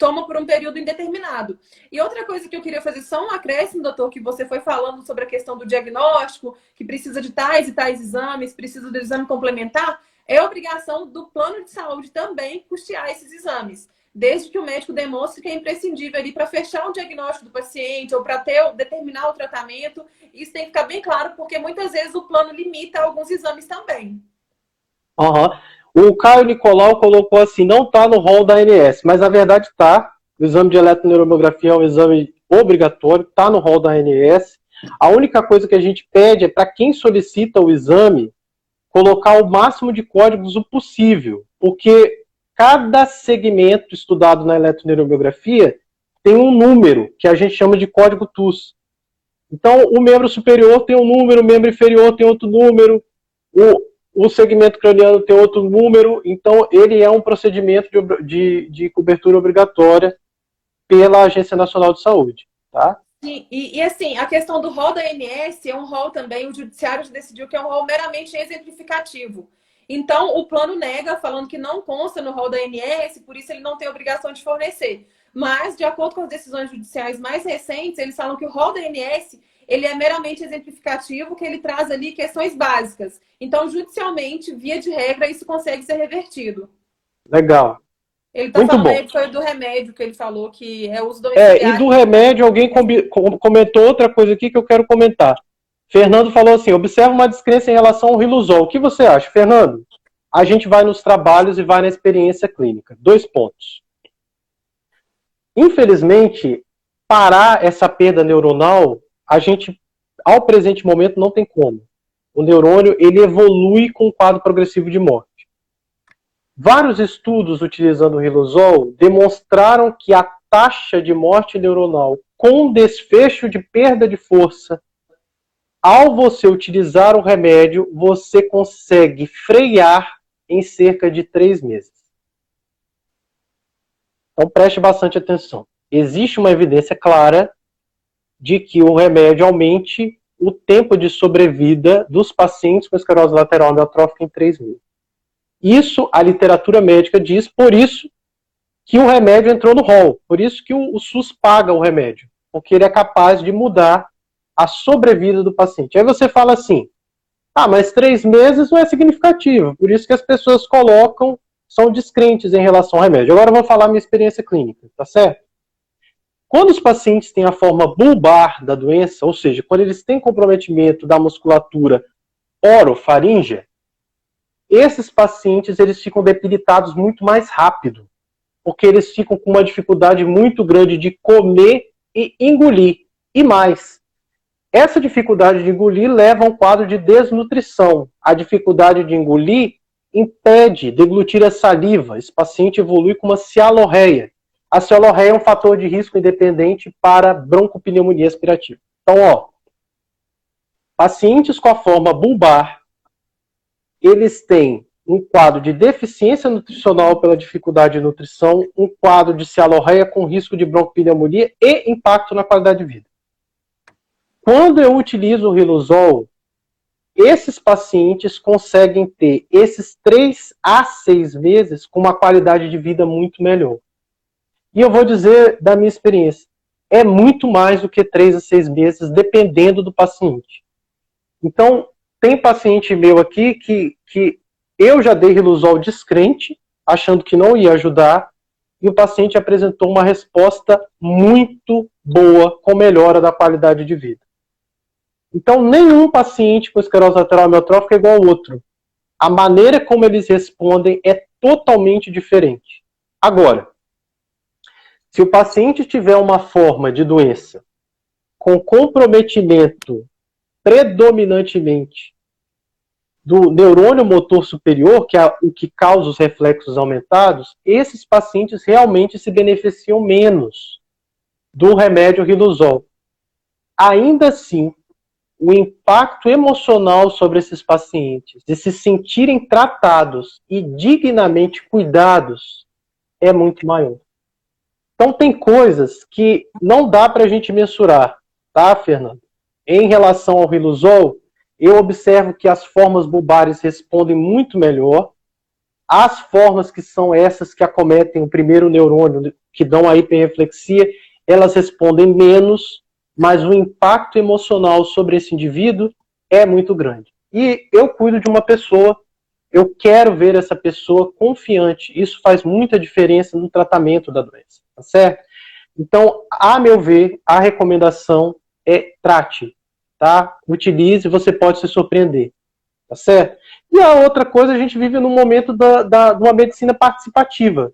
toma por um período indeterminado. E outra coisa que eu queria fazer só um acréscimo, doutor, que você foi falando sobre a questão do diagnóstico, que precisa de tais e tais exames, precisa do exame complementar, é obrigação do plano de saúde também custear esses exames desde que o médico demonstre que é imprescindível ali para fechar o diagnóstico do paciente ou para ter determinar o tratamento. Isso tem que ficar bem claro, porque muitas vezes o plano limita alguns exames também. Uhum. O Caio Nicolau colocou assim, não está no rol da ANS, mas na verdade está. O exame de eletroneuromiografia é um exame obrigatório, está no rol da ANS. A única coisa que a gente pede é para quem solicita o exame colocar o máximo de códigos o possível, porque cada segmento estudado na eletroneurobiografia tem um número que a gente chama de código TUS. Então, o membro superior tem um número, o membro inferior tem outro número. O, o segmento craniano tem outro número, então ele é um procedimento de, de, de cobertura obrigatória pela Agência Nacional de Saúde, tá? Sim, e, e, assim, a questão do rol da ANS é um rol também, o judiciário decidiu que é um rol meramente exemplificativo. Então, o plano nega, falando que não consta no rol da ANS, por isso ele não tem obrigação de fornecer. Mas, de acordo com as decisões judiciais mais recentes, eles falam que o rol da ANS ele é meramente exemplificativo, que ele traz ali questões básicas. Então, judicialmente, via de regra, isso consegue ser revertido. Legal. Ele está falando bom. foi do remédio que ele falou, que é uso do É, e do remédio, alguém comentou outra coisa aqui que eu quero comentar. Fernando falou assim: observa uma descrença em relação ao Riluzol. O que você acha, Fernando? A gente vai nos trabalhos e vai na experiência clínica. Dois pontos. Infelizmente, parar essa perda neuronal, a gente, ao presente momento, não tem como. O neurônio, ele evolui com o quadro progressivo de morte. Vários estudos utilizando o riluzol demonstraram que a taxa de morte neuronal com desfecho de perda de força, ao você utilizar o remédio, você consegue frear em cerca de três meses. Então preste bastante atenção. Existe uma evidência clara de que o remédio aumente o tempo de sobrevida dos pacientes com esclerose lateral amiotrófica em três meses. Isso a literatura médica diz, por isso que o remédio entrou no rol, por isso que o, o SUS paga o remédio, porque ele é capaz de mudar a sobrevida do paciente. Aí você fala assim, ah, mas três meses não é significativo, por isso que as pessoas colocam, são descrentes em relação ao remédio. Agora eu vou falar minha experiência clínica, tá certo? Quando os pacientes têm a forma bulbar da doença, ou seja, quando eles têm comprometimento da musculatura orofaríngea, esses pacientes eles ficam debilitados muito mais rápido, porque eles ficam com uma dificuldade muito grande de comer e engolir. E mais, essa dificuldade de engolir leva a um quadro de desnutrição. A dificuldade de engolir impede deglutir a saliva. Esse paciente evolui com uma cialorreia. A cialorreia é um fator de risco independente para broncopneumonia aspirativa. Então, ó, pacientes com a forma bulbar eles têm um quadro de deficiência nutricional pela dificuldade de nutrição, um quadro de cialorreia com risco de broncopneumonia e impacto na qualidade de vida. Quando eu utilizo o Riluzol, esses pacientes conseguem ter esses três a seis meses com uma qualidade de vida muito melhor. E eu vou dizer da minha experiência, é muito mais do que três a seis meses, dependendo do paciente. Então, tem paciente meu aqui que, que eu já dei Riluzol descrente, achando que não ia ajudar, e o paciente apresentou uma resposta muito boa, com melhora da qualidade de vida. Então, nenhum paciente com esclerose lateral amiotrófica é igual ao outro. A maneira como eles respondem é totalmente diferente. Agora, se o paciente tiver uma forma de doença com comprometimento predominantemente do neurônio motor superior, que é o que causa os reflexos aumentados, esses pacientes realmente se beneficiam menos do remédio Riluzol. Ainda assim, o impacto emocional sobre esses pacientes, de se sentirem tratados e dignamente cuidados, é muito maior. Então, tem coisas que não dá para a gente mensurar, tá, Fernando? Em relação ao Riluzol, eu observo que as formas bulbares respondem muito melhor. As formas que são essas que acometem o primeiro neurônio, que dão a hiperreflexia, elas respondem menos, mas o impacto emocional sobre esse indivíduo é muito grande. E eu cuido de uma pessoa, eu quero ver essa pessoa confiante. Isso faz muita diferença no tratamento da doença, tá certo? Então, a meu ver, a recomendação é trate tá? Utilize, você pode se surpreender, tá certo? E a outra coisa, a gente vive num momento da, da, de uma medicina participativa,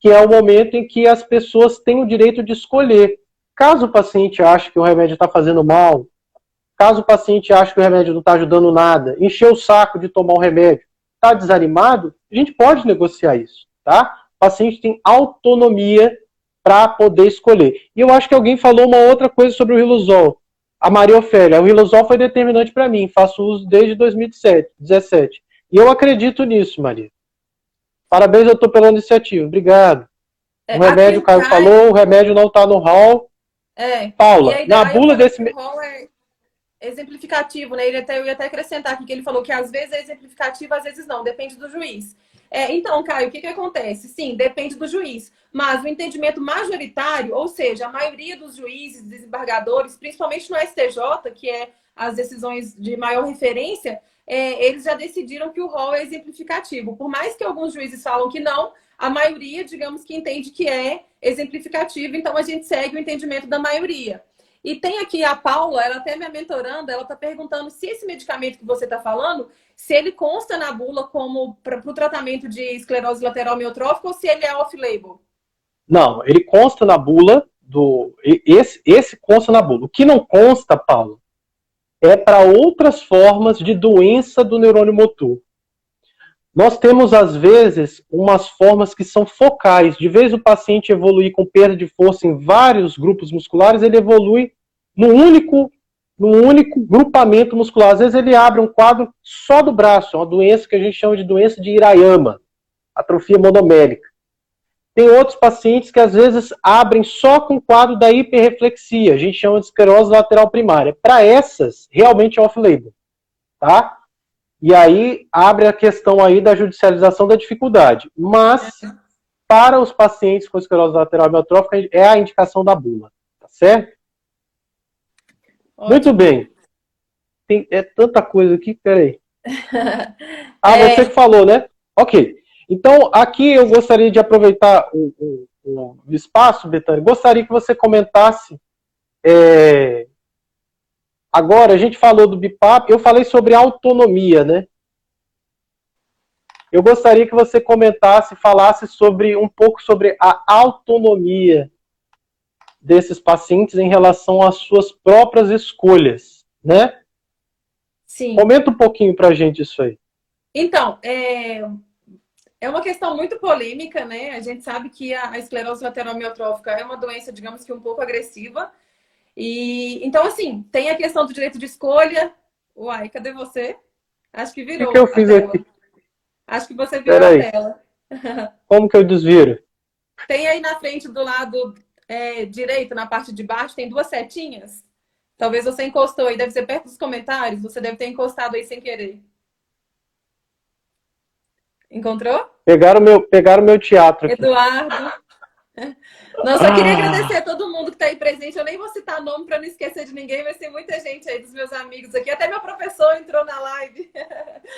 que é o momento em que as pessoas têm o direito de escolher. Caso o paciente ache que o remédio está fazendo mal, caso o paciente ache que o remédio não está ajudando nada, encher o saco de tomar o remédio, está desanimado, a gente pode negociar isso, tá? O paciente tem autonomia para poder escolher. E eu acho que alguém falou uma outra coisa sobre o Riluzol a Maria Ofélia, o Riluzol foi determinante para mim, faço uso desde 2017. E eu acredito nisso, Maria. Parabéns, doutor, pela iniciativa. Obrigado. É, o remédio, o Caio cai... falou, o remédio não está no hall. É. Paula, na bula desse. Hall é exemplificativo, né? Ele até, eu ia até acrescentar aqui que ele falou que às vezes é exemplificativo, às vezes não, depende do juiz. É, então, Caio, o que, que acontece? Sim, depende do juiz. Mas o entendimento majoritário, ou seja, a maioria dos juízes, desembargadores, principalmente no STJ, que é as decisões de maior referência, é, eles já decidiram que o rol é exemplificativo. Por mais que alguns juízes falam que não, a maioria, digamos que entende que é exemplificativo, então a gente segue o entendimento da maioria. E tem aqui a Paula, ela até me mentorando, ela está perguntando se esse medicamento que você está falando, se ele consta na bula como para o tratamento de esclerose lateral miotrófica ou se ele é off-label. Não, ele consta na bula do. Esse, esse consta na bula. O que não consta, Paulo, é para outras formas de doença do neurônio motor. Nós temos, às vezes, umas formas que são focais. De vez o paciente evoluir com perda de força em vários grupos musculares, ele evolui num único, num único grupamento muscular. Às vezes ele abre um quadro só do braço, uma doença que a gente chama de doença de Irayama, atrofia monomélica. Tem outros pacientes que às vezes abrem só com o quadro da hiperreflexia, a gente chama de esclerose lateral primária. Para essas, realmente é off-label, tá? E aí abre a questão aí da judicialização da dificuldade. Mas, para os pacientes com esclerose lateral amiotrófica, é a indicação da bula, tá certo? Ótimo. Muito bem. Tem, é tanta coisa aqui, peraí. *laughs* Ah, é... você que falou, né? Ok. Então, aqui eu gostaria de aproveitar o, o, o espaço, Betânia. Gostaria que você comentasse. É... Agora, a gente falou do BIPAP, eu falei sobre autonomia, né? Eu gostaria que você comentasse, falasse sobre um pouco sobre a autonomia desses pacientes em relação às suas próprias escolhas, né? Sim. Comenta um pouquinho pra gente isso aí. Então, é, é uma questão muito polêmica, né? A gente sabe que a, a esclerose lateral miotrófica é uma doença, digamos que um pouco agressiva. E então, assim, tem a questão do direito de escolha. Uai, cadê você? Acho que virou. O que, eu fiz tela. aqui? Acho que você virou Pera a aí. tela. *laughs* Como que eu desviro? Tem aí na frente do lado é, direito, na parte de baixo, tem duas setinhas. Talvez você encostou aí, deve ser perto dos comentários, você deve ter encostado aí sem querer. Encontrou? Pegaram meu, pegaram meu teatro. Aqui. Eduardo. Não, só queria ah. agradecer a todo mundo que está aí presente. Eu nem vou citar nome para não esquecer de ninguém, mas tem muita gente aí dos meus amigos aqui. Até meu professor entrou na live.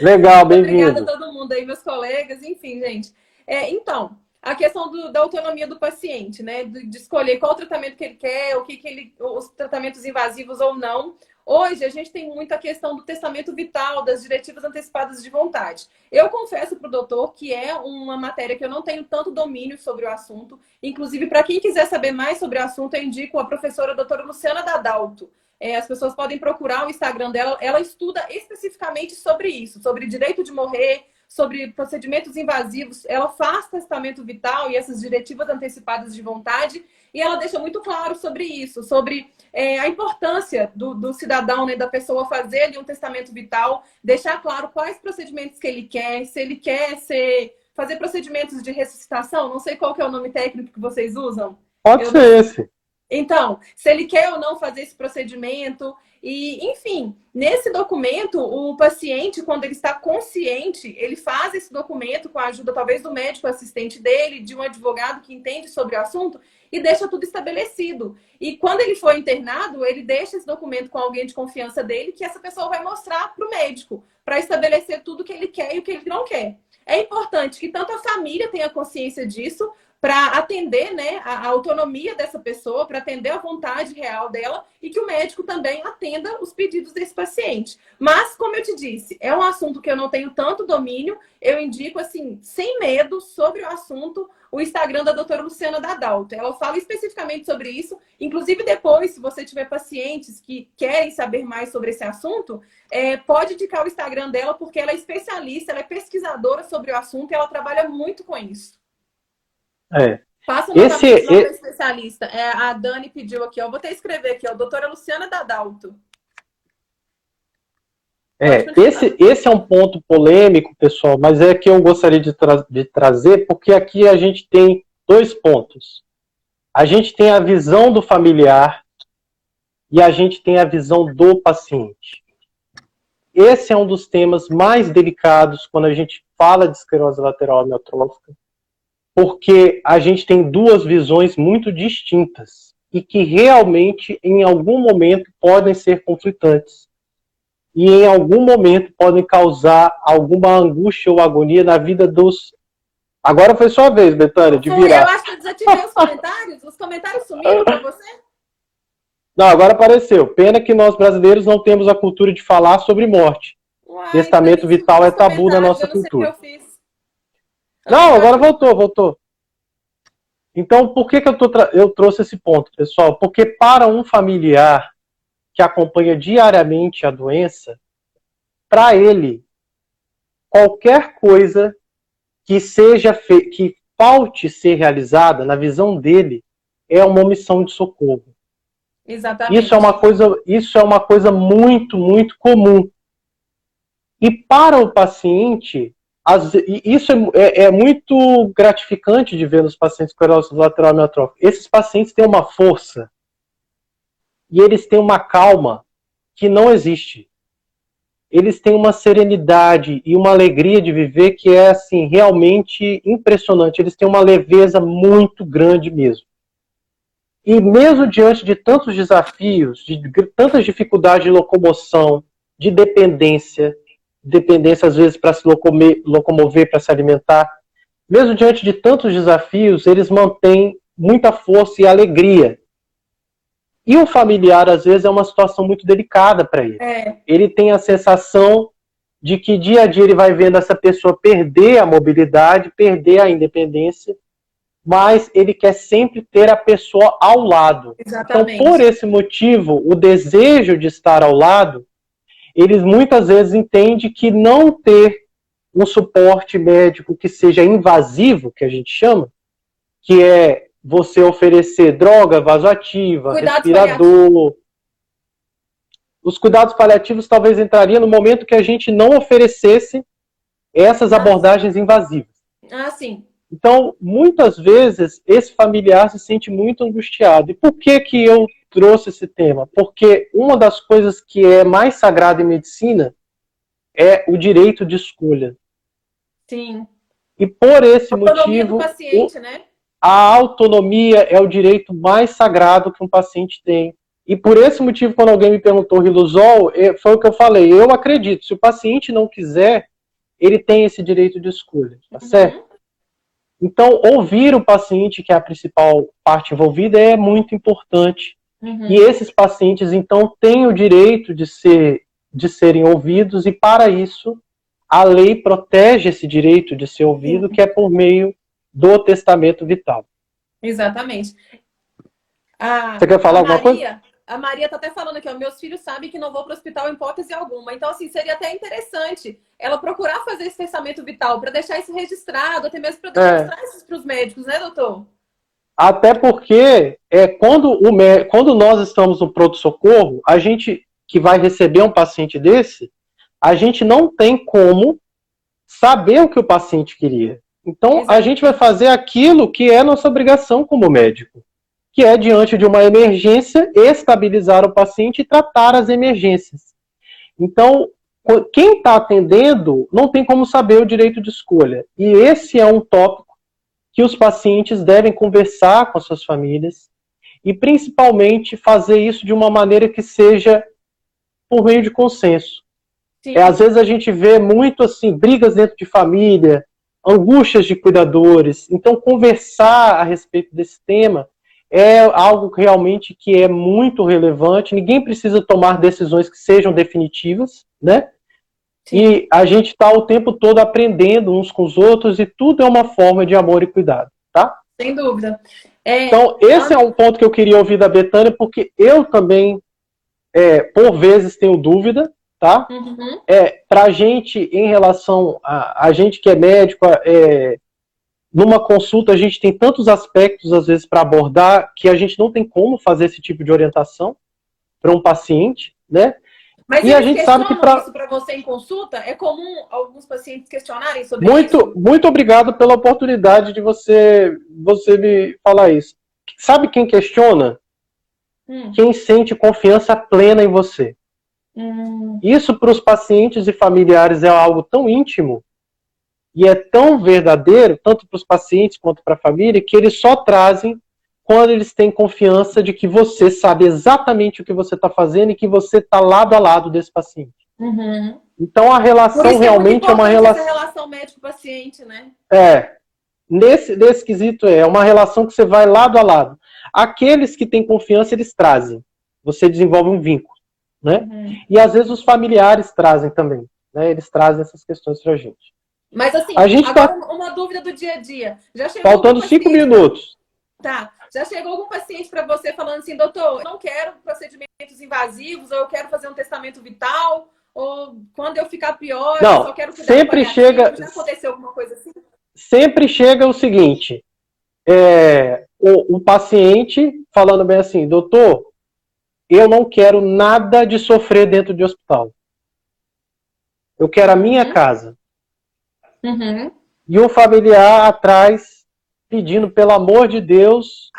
Legal, bem-vindo. *laughs* Obrigada a todo mundo aí, meus colegas, enfim, gente. É, então, a questão do, da autonomia do paciente, né? De, escolher qual tratamento que ele quer, o que, que ele, os tratamentos invasivos ou não. Hoje a gente tem muito a questão do testamento vital, das diretivas antecipadas de vontade. Eu confesso para o doutor que é uma matéria que eu não tenho tanto domínio sobre o assunto. Inclusive, para quem quiser saber mais sobre o assunto, eu indico a professora doutora Luciana Dadalto. É, as pessoas podem procurar o Instagram dela. Ela estuda especificamente sobre isso, sobre direito de morrer, sobre procedimentos invasivos, ela faz testamento vital e essas diretivas antecipadas de vontade, e ela deixa muito claro sobre isso, sobre é, a importância do, do cidadão, né, da pessoa fazer um testamento vital, deixar claro quais procedimentos que ele quer, se ele quer ser, fazer procedimentos de ressuscitação, não sei qual que é o nome técnico que vocês usam. Pode Eu... ser esse. Então, se ele quer ou não fazer esse procedimento, e, enfim, nesse documento, o paciente, quando ele está consciente, ele faz esse documento com a ajuda, talvez, do médico assistente dele, de um advogado que entende sobre o assunto, e deixa tudo estabelecido. E quando ele for internado, ele deixa esse documento com alguém de confiança dele, que essa pessoa vai mostrar para o médico, para estabelecer tudo que ele quer e o que ele não quer. É importante que tanto a família tenha consciência disso, para atender né, a, autonomia dessa pessoa, para atender a vontade real dela e que o médico também atenda os pedidos desse paciente. Mas, como eu te disse, é um assunto que eu não tenho tanto domínio, eu indico, assim, sem medo, sobre o assunto, o Instagram da doutora Luciana Dadalto. Ela fala especificamente sobre isso. Inclusive, depois, se você tiver pacientes que querem saber mais sobre esse assunto, é, pode indicar o Instagram dela, porque ela é especialista, ela é pesquisadora sobre o assunto e ela trabalha muito com isso. É. Faça uma Esse, esse... especialista. É, a Dani pediu aqui, ó. Vou até escrever aqui, ó. Doutora Luciana Dadalto. É, esse, esse é um ponto polêmico, pessoal, mas é que eu gostaria de, tra de trazer, porque aqui a gente tem dois pontos. A gente tem a visão do familiar e a gente tem a visão do paciente. Esse é um dos temas mais delicados quando a gente fala de esclerose lateral amiotrófica, porque a gente tem duas visões muito distintas e que realmente, em algum momento, podem ser conflitantes e em algum momento podem causar alguma angústia ou agonia na vida dos. Agora foi sua vez, Betânia, de virar. Eu acho que eu desativei os comentários. Os comentários sumiram para você? Não, agora apareceu. Pena que nós brasileiros não temos a cultura de falar sobre morte. Uai, Testamento vital é tabu na nossa cultura. Não, agora voltou, voltou. Então, por que, que eu, tô eu trouxe esse ponto, pessoal? Porque para um familiar que acompanha diariamente a doença, para ele, qualquer coisa que seja que falte ser realizada, na visão dele, é uma omissão de socorro. Exatamente. Isso é uma coisa, isso é uma coisa muito, muito comum. E para o paciente, as, isso é, é, é, muito gratificante de ver nos pacientes com esclerose lateral amiotrófica. Esses pacientes têm uma força e eles têm uma calma que não existe. Eles têm uma serenidade e uma alegria de viver que é assim realmente impressionante. Eles têm uma leveza muito grande mesmo. E mesmo diante de tantos desafios, de tantas dificuldades de locomoção, de dependência, dependência às vezes para se locomover, locomover para se alimentar, mesmo diante de tantos desafios, eles mantêm muita força e alegria. E o familiar, às vezes, é uma situação muito delicada para ele. É. Ele tem a sensação de que dia a dia ele vai vendo essa pessoa perder a mobilidade, perder a independência, mas ele quer sempre ter a pessoa ao lado. Exatamente. Então, por esse motivo, o desejo de estar ao lado, eles muitas vezes entendem que não ter um suporte médico que seja invasivo, que a gente chama, que é você oferecer droga vasoativa, cuidados respirador. Paliativos. Os cuidados paliativos talvez entrariam no momento que a gente não oferecesse essas ah, abordagens invasivas. Ah, sim. Então, muitas vezes, esse familiar se sente muito angustiado. E por que, que eu trouxe esse tema? Porque uma das coisas que é mais sagrada em medicina é o direito de escolha. Sim. E por esse motivo. Do paciente, o... né? a autonomia é o direito mais sagrado que um paciente tem. E por esse motivo, quando alguém me perguntou Riluzol, é, foi o que eu falei. Eu acredito, se o paciente não quiser, ele tem esse direito de escolha, tá uhum. certo? Então, ouvir o paciente, que é a principal parte envolvida, é muito importante. Uhum. E esses pacientes, então, têm o direito de, ser, de serem ouvidos, e para isso, a lei protege esse direito de ser ouvido, uhum. que é por meio do testamento vital. Exatamente. A, Você quer falar alguma Maria, coisa? A Maria está até falando aqui, ó, meus filhos sabem que não vou para o hospital em hipótese alguma. Então, assim, seria até interessante ela procurar fazer esse testamento vital para deixar isso registrado, até mesmo para demonstrar é. isso para os médicos, né, doutor? Até porque é quando, o, quando nós estamos no pronto-socorro, a gente que vai receber um paciente desse, a gente não tem como saber o que o paciente queria. Então, a gente vai fazer aquilo que é nossa obrigação como médico, que é, diante de uma emergência, estabilizar o paciente e tratar as emergências. Então, quem está atendendo não tem como saber o direito de escolha. E esse é um tópico que os pacientes devem conversar com as suas famílias e, principalmente, fazer isso de uma maneira que seja por meio de consenso. É, às vezes a gente vê muito assim brigas dentro de família, angústias de cuidadores. Então, conversar a respeito desse tema é algo realmente que é muito relevante. Ninguém precisa tomar decisões que sejam definitivas, né? Sim. E a gente está o tempo todo aprendendo uns com os outros e tudo é uma forma de amor e cuidado, tá? Sem dúvida. É, então, esse é um ponto que eu queria ouvir da Betânia, porque eu também, é, por vezes, tenho dúvida, tá? Uhum. É, pra gente, em relação a, a gente que é médico, é, numa consulta a gente tem tantos aspectos, às vezes, para abordar, que a gente não tem como fazer esse tipo de orientação para um paciente, né? Mas e a gente sabe que para isso para você em consulta é comum alguns pacientes questionarem sobre muito, isso. Muito obrigado pela oportunidade de você você me falar isso. Sabe quem questiona? Hum. Quem sente confiança plena em você. Hum. Isso para os pacientes e familiares é algo tão íntimo e é tão verdadeiro, tanto para os pacientes quanto para a família, que eles só trazem quando eles têm confiança de que você sabe exatamente o que você está fazendo e que você está lado a lado desse paciente. Uhum. Então a relação realmente é, é uma relação. Essa relação médico-paciente, né? É. Nesse, nesse quesito é, é uma relação que você vai lado a lado. Aqueles que têm confiança, eles trazem. Você desenvolve um vínculo. Né? Uhum. E às vezes os familiares trazem também. Né? Eles trazem essas questões para a gente. Mas assim, a gente tá agora tá... uma dúvida do dia a dia. Já chegou Faltando cinco minutos. Tá. Já chegou algum paciente para você falando assim, doutor, eu não quero procedimentos invasivos, ou eu quero fazer um testamento vital, ou quando eu ficar pior, não, eu só quero cuidar sempre chega. Já aconteceu alguma coisa assim? Sempre chega o seguinte: é, o, o paciente falando bem assim, doutor, eu não quero nada de sofrer dentro de hospital. Eu quero a minha uhum. casa. Uhum. E um familiar atrás pedindo, pelo amor de Deus,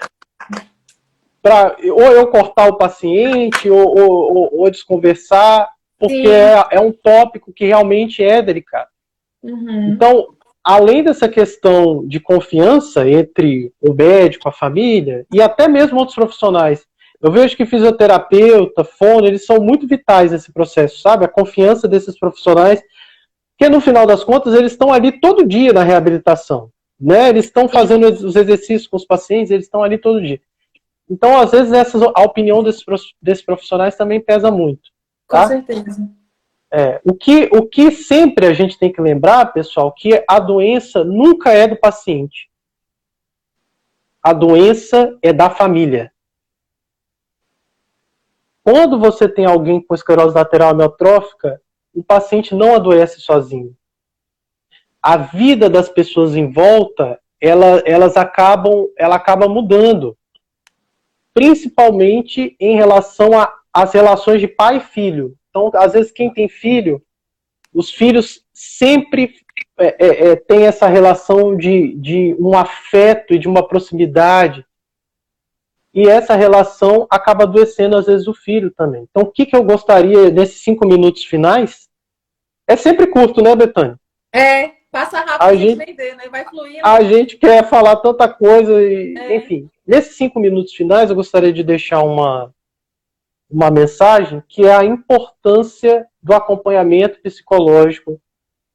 para ou eu cortar o paciente ou, ou, ou desconversar, porque é, é, um tópico que realmente é delicado. Uhum. Então, além dessa questão de confiança entre o médico, a família e até mesmo outros profissionais, eu vejo que fisioterapeuta, fono, eles são muito vitais nesse processo, sabe? A confiança desses profissionais, que no final das contas eles estão ali todo dia na reabilitação né? Eles estão fazendo os exercícios com os pacientes, eles estão ali todo dia. Então, às vezes, essa, a opinião desses, desses profissionais também pesa muito. Tá? Com certeza. É, o, que, o que sempre a gente tem que lembrar, pessoal, que a doença nunca é do paciente. A doença é da família. Quando você tem alguém com esclerose lateral amiotrófica, o paciente não adoece sozinho a vida das pessoas em volta, ela, elas acabam, ela acaba mudando, principalmente em relação às relações de pai e filho. Então, às vezes, quem tem filho, os filhos sempre é, é, é, tem essa relação de, de um afeto e de uma proximidade. E essa relação acaba adoecendo, às vezes, o filho também. Então, o que, que eu gostaria, nesses cinco minutos finais, é sempre curto, né, Betânia? É, Passa rápido a gente, vender, né? Vai fluindo. A gente quer falar tanta coisa e, é. enfim. Nesses cinco minutos finais, eu gostaria de deixar uma, uma mensagem que é a importância do acompanhamento psicológico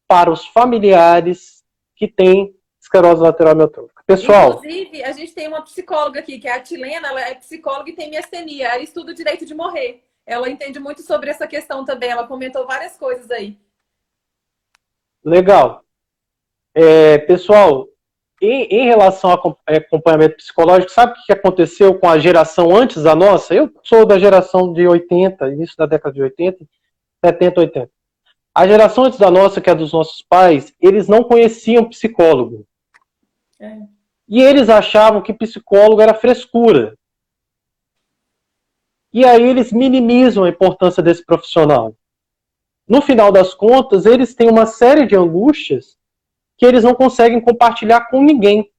para os familiares que têm esclerose lateral amiotrófica. Pessoal. Inclusive, a gente tem uma psicóloga aqui, que é a Tilena, ela é psicóloga e tem miastenia. Ela estuda o direito de morrer. Ela entende muito sobre essa questão também. Ela comentou várias coisas aí. Legal. É, pessoal, em, em, relação ao é, acompanhamento psicológico, sabe o que aconteceu com a geração antes da nossa? Eu sou da geração de 80, início da década de 80, 70, 80. A geração antes da nossa, que é dos nossos pais, eles não conheciam psicólogo. É. E eles achavam que psicólogo era frescura. E aí eles minimizam a importância desse profissional. No final das contas, eles têm uma série de angústias que eles não conseguem compartilhar com ninguém.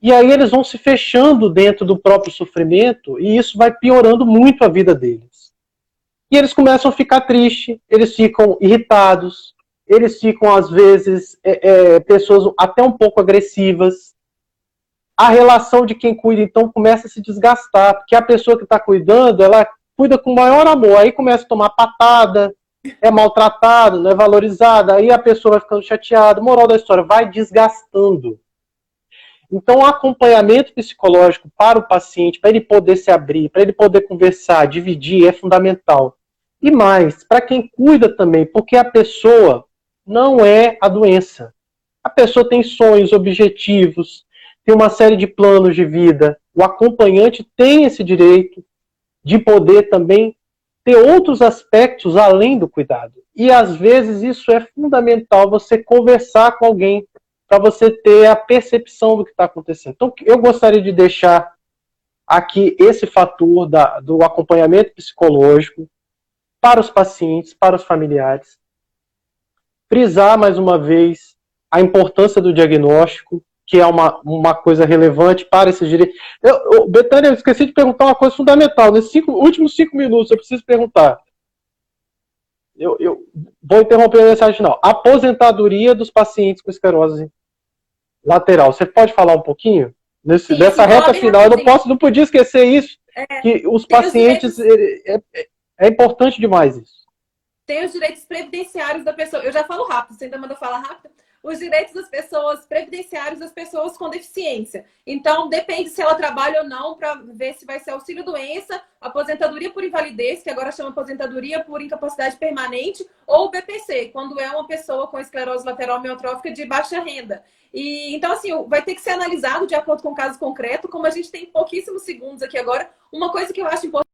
E aí eles vão se fechando dentro do próprio sofrimento e isso vai piorando muito a vida deles. E eles começam a ficar tristes, eles ficam irritados, eles ficam, às vezes, é, é, pessoas até um pouco agressivas. A relação de quem cuida, então, começa a se desgastar, porque a pessoa que está cuidando, ela cuida com maior amor, aí começa a tomar patada, é maltratado, não é valorizado, aí a pessoa vai ficando chateada. Moral da história, vai desgastando. Então, o acompanhamento psicológico para o paciente, para ele poder se abrir, para ele poder conversar, dividir, é fundamental. E mais, para quem cuida também, porque a pessoa não é a doença. A pessoa tem sonhos, objetivos, tem uma série de planos de vida. O acompanhante tem esse direito de poder também ter outros aspectos além do cuidado. E às vezes isso é fundamental você conversar com alguém para você ter a percepção do que está acontecendo. Então, eu gostaria de deixar aqui esse fator da, do acompanhamento psicológico para os pacientes, para os familiares. Frisar mais uma vez a importância do diagnóstico, que é uma, uma coisa relevante para esses direitos. Eu, eu, Betânia, eu esqueci de perguntar uma coisa fundamental. Nesses cinco, últimos cinco minutos, eu preciso perguntar. Eu, eu vou interromper a mensagem final. Aposentadoria dos pacientes com esclerose lateral. Você pode falar um pouquinho? Nesse, Sim, dessa reta final, eu não posso, não podia esquecer isso. É, que os pacientes. Os é, é, é importante demais isso. Tem os direitos previdenciários da pessoa. Eu já falo rápido, você ainda manda falar rápido os direitos das pessoas previdenciários das pessoas com deficiência. Então, depende se ela trabalha ou não para ver se vai ser auxílio doença, aposentadoria por invalidez, que agora chama aposentadoria por incapacidade permanente, ou BPC, quando é uma pessoa com esclerose lateral miotrófica de baixa renda. E então assim, vai ter que ser analisado de acordo com o caso concreto, como a gente tem pouquíssimos segundos aqui agora. Uma coisa que eu acho importante